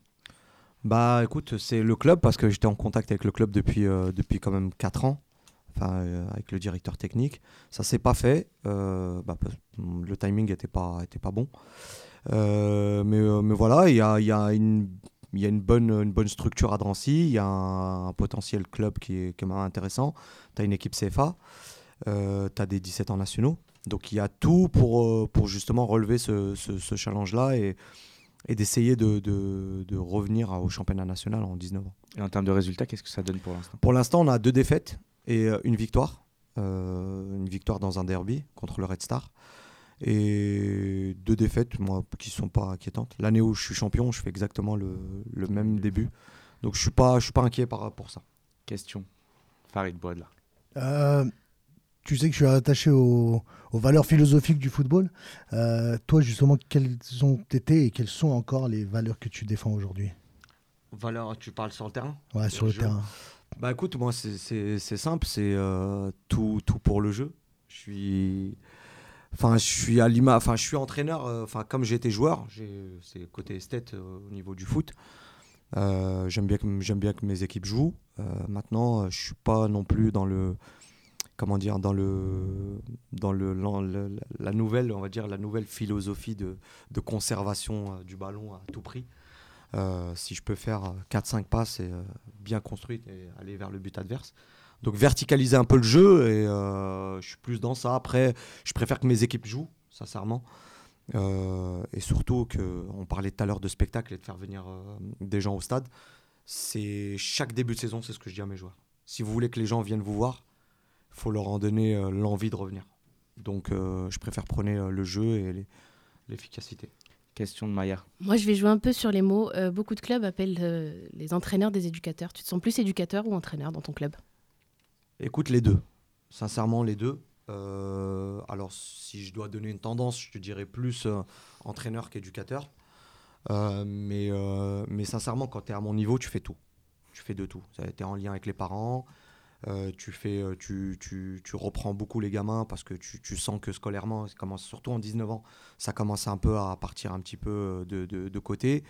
[SPEAKER 2] Bah écoute, c'est le club parce que j'étais en contact avec le club depuis, euh, depuis quand même 4 ans, enfin euh, avec le directeur technique. Ça s'est pas fait, euh, bah, le timing était pas, était pas bon. Euh, mais, mais voilà, il y a, il y a une il y a une bonne, une bonne structure à Drancy, il y a un, un potentiel club qui est, qui est vraiment intéressant. Tu as une équipe CFA, tu as des 17 ans nationaux. Donc il y a tout pour, euh, pour justement relever ce, ce- ce challenge-là et, et d'essayer de, de- de revenir au championnat national en 19 ans.
[SPEAKER 1] Et en termes de résultats, qu'est-ce que ça donne pour l'instant?
[SPEAKER 2] Pour l'instant, on a deux défaites et euh, une victoire. Euh, une victoire dans un derby contre le Red Star. Et deux défaites, moi, qui ne sont pas inquiétantes. L'année où je suis champion, je fais exactement le, le même début. Donc je ne suis, pas- je suis pas inquiet par, pour ça.
[SPEAKER 1] Question. Farid Boadla.
[SPEAKER 4] Euh, tu sais que je suis attaché aux, aux valeurs philosophiques du football. Euh, toi, justement, quelles ont été et quelles sont encore les valeurs que tu défends aujourd'hui?
[SPEAKER 2] Valeur, tu parles sur le terrain?
[SPEAKER 4] Ouais, sur le
[SPEAKER 2] jeu.
[SPEAKER 4] terrain
[SPEAKER 2] Bah écoute, moi c'est simple, c'est euh, tout, tout pour le jeu. Je suis, enfin je suis à Lima, enfin je suis entraîneur, euh, enfin comme été joueur, c'est côté esthète euh, au niveau du foot. Euh, j'aime bien que j'aime bien que mes équipes jouent. Maintenant, je suis pas non plus dans le comment dire dans le dans le, la nouvelle on va dire la nouvelle philosophie de, de conservation du ballon à tout prix. Si je peux faire 4-5 passes et bien construites et aller vers le but adverse. Donc verticaliser un peu le jeu et euh, je suis plus dans ça. Après, je préfère que mes équipes jouent, sincèrement. Euh, et surtout que on parlait tout à l'heure de spectacle et de faire venir euh, des gens au stade. C'est chaque début de saison, c'est ce que je dis à mes joueurs. Si vous voulez que les gens viennent vous voir, il faut leur en donner euh, l'envie de revenir. Donc euh, je préfère prôner euh, le jeu et l'efficacité.
[SPEAKER 1] Question de Maya.
[SPEAKER 3] Moi, je vais jouer un peu sur les mots. Euh, beaucoup de clubs appellent euh, les entraîneurs des éducateurs. Tu te sens plus éducateur ou entraîneur dans ton club?
[SPEAKER 2] Écoute, les deux. Sincèrement, les deux. Euh, alors, si je dois donner une tendance, je te dirais plus euh, entraîneur qu'éducateur. Euh, mais, sincèrement, quand tu es à mon niveau, tu fais tout. Tu fais de tout. Tu es en lien avec les parents. tu, reprends beaucoup les gamins parce que tu, sens que scolairement, commence, surtout en 19 ans, ça commence un peu à partir un petit peu de, de, côté.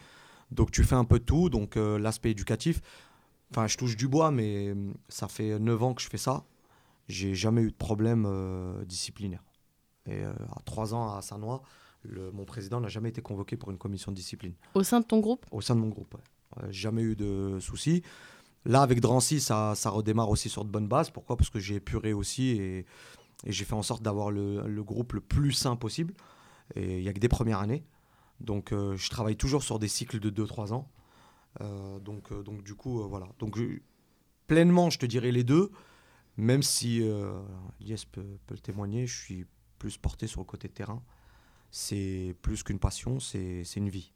[SPEAKER 2] Donc tu fais un peu de tout. Donc l'aspect éducatif, enfin je touche du bois, mais euh, ça fait 9 ans que je fais ça. J'ai jamais eu de problème euh, disciplinaire. Et euh, à 3 ans à le- mon président n'a jamais été convoqué pour une commission de discipline
[SPEAKER 3] Au sein de ton groupe?
[SPEAKER 2] Au sein de mon groupe. ouais. Ouais, jamais eu de soucis. Là, avec Drancy, ça, ça redémarre aussi sur de bonnes bases. Pourquoi? Parce que j'ai épuré aussi et, et j'ai fait en sorte d'avoir le, le groupe le plus sain possible. Et il n'y a que des premières années. Donc, euh, je travaille toujours sur des cycles de 2-3 ans. Euh, donc, euh, donc, du coup, euh, voilà. Donc, je- pleinement, je te dirais les deux. Même si Lies peut, peut le témoigner, je suis plus porté sur le côté terrain. C'est plus qu'une passion, c'est c'est une vie.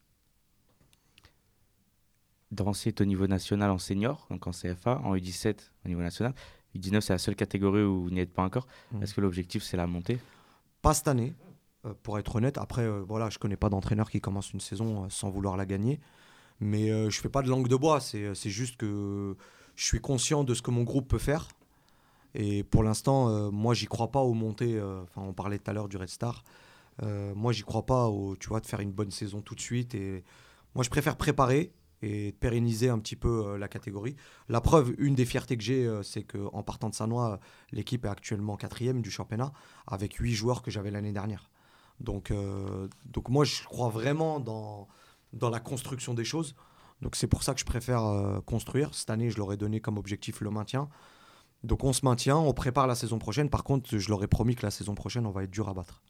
[SPEAKER 1] Drancy est au niveau national en senior, donc en CFA, en U17 au niveau national. U19, c'est la seule catégorie où vous n'y êtes pas encore.
[SPEAKER 2] Mhm.
[SPEAKER 1] Est-ce que l'objectif, c'est la montée?
[SPEAKER 2] Pas cette année, euh, pour être honnête. Après, euh, voilà, je connais pas d'entraîneur qui commence une saison euh, sans vouloir la gagner. Mais euh, je fais pas de langue de bois. C'est c'est juste que je suis conscient de ce que mon groupe peut faire. Et pour l'instant, euh, moi, j'y crois pas aux montées. euh, Enfin, on parlait tout à l'heure du Red Star. Euh, moi, j'y crois pas, au, tu vois, de faire une bonne saison tout de suite. Et moi, je préfère préparer et pérenniser un petit peu euh, la catégorie. La preuve, une des fiertés que j'ai, euh, c'est qu'en partant de Sanois, l'équipe est actuellement quatrième du championnat avec huit joueurs que j'avais l'année dernière. Donc, euh, donc moi, je crois vraiment dans, dans la construction des choses. Donc c'est pour ça que je préfère euh, construire. Cette année, je leur ai donné comme objectif le maintien. Donc on se maintient, on prépare la saison prochaine. Par contre, je leur ai promis que la saison prochaine, on va être dur à battre.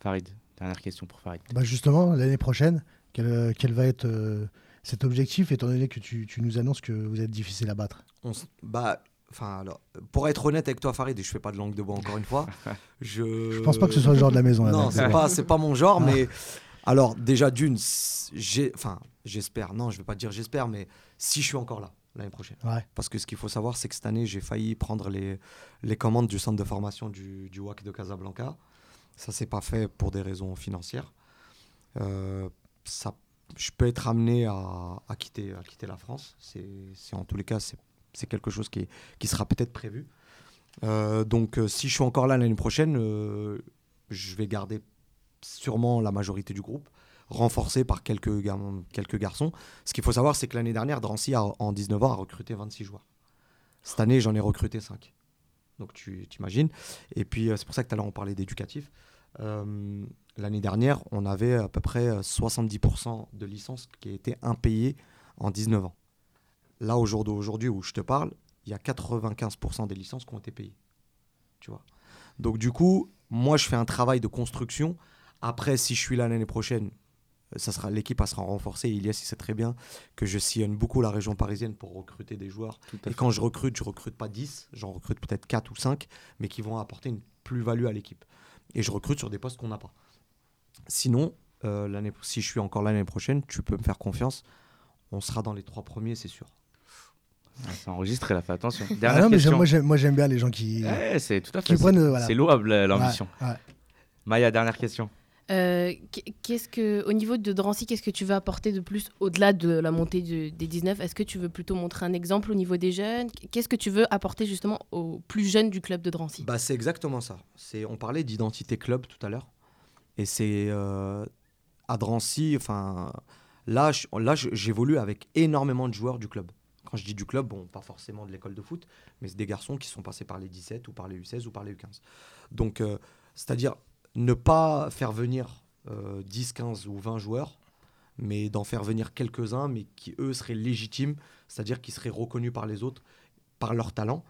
[SPEAKER 1] Farid, dernière question pour Farid.
[SPEAKER 4] Bah justement, l'année prochaine, quel, euh, quel va être euh, cet objectif, étant donné que tu, tu nous annonces que vous êtes difficile à battre?
[SPEAKER 2] On bah, enfin, alors, pour être honnête avec toi, Farid, et je fais pas de langue de bois encore une fois, je.
[SPEAKER 4] Je pense pas que ce soit le genre de la maison. là,
[SPEAKER 2] Non, c'est pas, c'est pas mon genre,
[SPEAKER 4] Ah.
[SPEAKER 2] mais alors déjà d'une, enfin, j'espère. Non, je vais pas dire j'espère, mais si je suis encore là l'année prochaine.
[SPEAKER 4] Ouais.
[SPEAKER 2] Parce que ce qu'il faut savoir, c'est que cette année, j'ai failli prendre les, les commandes du centre de formation du, du WAC de Casablanca. Ça s'est pas fait pour des raisons financières. Euh, ça, je peux être amené à, à quitter, à quitter la France. C'est, en tous les cas, c'est, c'est quelque chose qui, qui sera peut-être prévu. Euh, donc, euh, si je suis encore là l'année prochaine, euh, je vais garder sûrement la majorité du groupe, renforcé par quelques, quelques garçons. Ce qu'il faut savoir, c'est que l'année dernière, Drancy, a- en 19 ans, a recruté 26 joueurs. Cette année, j'en ai recruté 5. Donc, tu t'imagines. Et puis, euh, c'est pour ça que tout à l'heure, on parlait d'éducatif. Euh, l'année dernière, on avait à peu près euh, 70% de licences qui étaient impayées en 19 ans. Là, au jour d'aujourd'hui où je te parle, il y a 95% des licences qui ont été payées. Tu vois? Donc, du coup, moi, je fais un travail de construction. Après, si je suis là l'année prochaine, euh, ça sera l'équipe sera renforcée. Ilias, il sait très bien que je sillonne beaucoup la région parisienne pour recruter des joueurs. Et
[SPEAKER 1] fait.
[SPEAKER 2] quand je recrute, je recrute pas 10, j'en recrute peut-être 4 ou 5, mais qui vont apporter une plus-value à l'équipe. Et je recrute sur des postes qu'on n'a pas. Sinon, euh, l'année- si je suis encore là l'année prochaine, tu peux me faire confiance. On sera dans les trois premiers, c'est sûr.
[SPEAKER 1] Ah, C'est enregistré là, fais attention.
[SPEAKER 4] Ah
[SPEAKER 1] Dernière
[SPEAKER 4] non, mais j'aime-
[SPEAKER 1] question.
[SPEAKER 4] moi, j'aime, moi, j'aime bien les gens qui,
[SPEAKER 1] Ouais, c'est tout à
[SPEAKER 4] qui
[SPEAKER 1] fait.
[SPEAKER 4] prennent.
[SPEAKER 1] c'est-
[SPEAKER 4] euh, voilà.
[SPEAKER 1] C'est louable euh, l'ambition.
[SPEAKER 4] Ouais, ouais.
[SPEAKER 1] Maya, dernière question.
[SPEAKER 3] Euh, qu- qu'est-ce que, au niveau de Drancy, qu'est-ce que tu veux apporter de plus au-delà de la montée de- des 19 Est-ce que tu veux plutôt montrer un exemple au niveau des jeunes? Qu'est-ce que tu veux apporter justement aux plus jeunes du club de Drancy?
[SPEAKER 2] Bah, c'est exactement ça. C'est, on parlait d'identité club tout à l'heure. Et c'est euh, à Drancy, enfin, là, là j'évolue avec énormément de joueurs du club. Quand je dis du club, bon, pas forcément de l'école de foot, mais c'est des garçons qui sont passés par les 17 ou par les U16 ou par les U15. Donc, euh, c'est-à-dire ne pas faire venir euh, 10, 15 ou 20 joueurs, mais d'en faire venir quelques-uns, mais qui, eux, seraient légitimes, c'est-à-dire qui seraient reconnus par les autres, par leur talent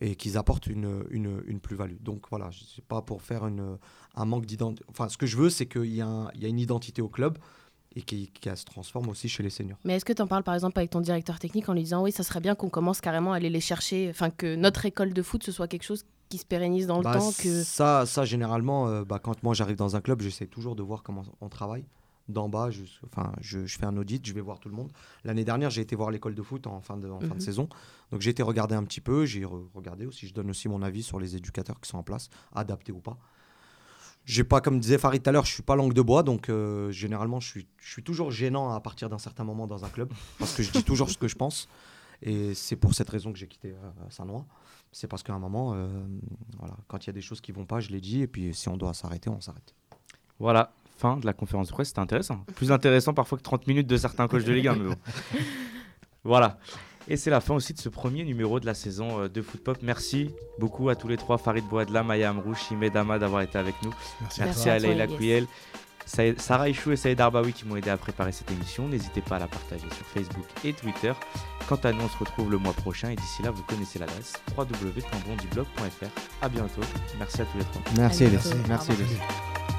[SPEAKER 2] et qu'ils apportent une, une, plus-value. Donc voilà, je sais pas pour faire un manque d'identité. Enfin, ce que je veux, c'est qu'il y, y a une identité au club et qui, qui se transforme aussi chez les seniors.
[SPEAKER 3] Mais est-ce que tu en parles par exemple avec ton directeur technique en lui disant oui, ça serait bien qu'on commence carrément à aller les chercher, enfin que notre école de foot ce soit quelque chose qui se pérennise dans le
[SPEAKER 2] Bah,
[SPEAKER 3] temps que...
[SPEAKER 2] ça, ça, généralement, euh, bah, quand moi j'arrive dans un club, j'essaie toujours de voir comment on travaille. D'en bas, je, enfin, je, je fais un audit, je vais voir tout le monde. L'année dernière, j'ai été voir l'école de foot en fin de, en fin de
[SPEAKER 3] Mhm.
[SPEAKER 2] saison. Donc j'ai été regarder un petit peu, j'ai re- regardé aussi, je donne aussi mon avis sur les éducateurs qui sont en place, adaptés ou pas. J'ai pas, comme disait Farid tout à l'heure, je suis pas langue de bois, donc euh, généralement je suis, je suis toujours gênant à partir d'un certain moment dans un club, parce que je dis toujours ce que je pense. Et c'est pour cette raison que j'ai quitté euh, Saint-Noix. C'est parce qu'à un moment, euh, voilà, quand il y a des choses qui vont pas, je les dis, et puis si on doit s'arrêter, on s'arrête.
[SPEAKER 1] Voilà, fin de la conférence de presse. C'était intéressant. Plus intéressant parfois que 30 minutes de certains coachs de Ligue 1. Mais bon. voilà. Et c'est la fin aussi de ce premier numéro de la saison euh, de Foot Pop. Merci beaucoup à tous les trois, Farid Bouadla, Maya Amrouche, Chimé Dama d'avoir été avec nous.
[SPEAKER 4] Merci.
[SPEAKER 1] Merci
[SPEAKER 3] Merci
[SPEAKER 1] à
[SPEAKER 3] à
[SPEAKER 1] Leila. Kouyel, Saïd- Sarah Ichou et Saïd Arbaoui qui m'ont aidé à préparer cette émission. N'hésitez pas à la partager sur Facebook et Twitter. Quant à nous, on se retrouve le mois prochain et d'ici là, vous connaissez l'adresse www.bondublog.fr. À bientôt. Merci à tous les trois.
[SPEAKER 2] Merci. Merci. Elias.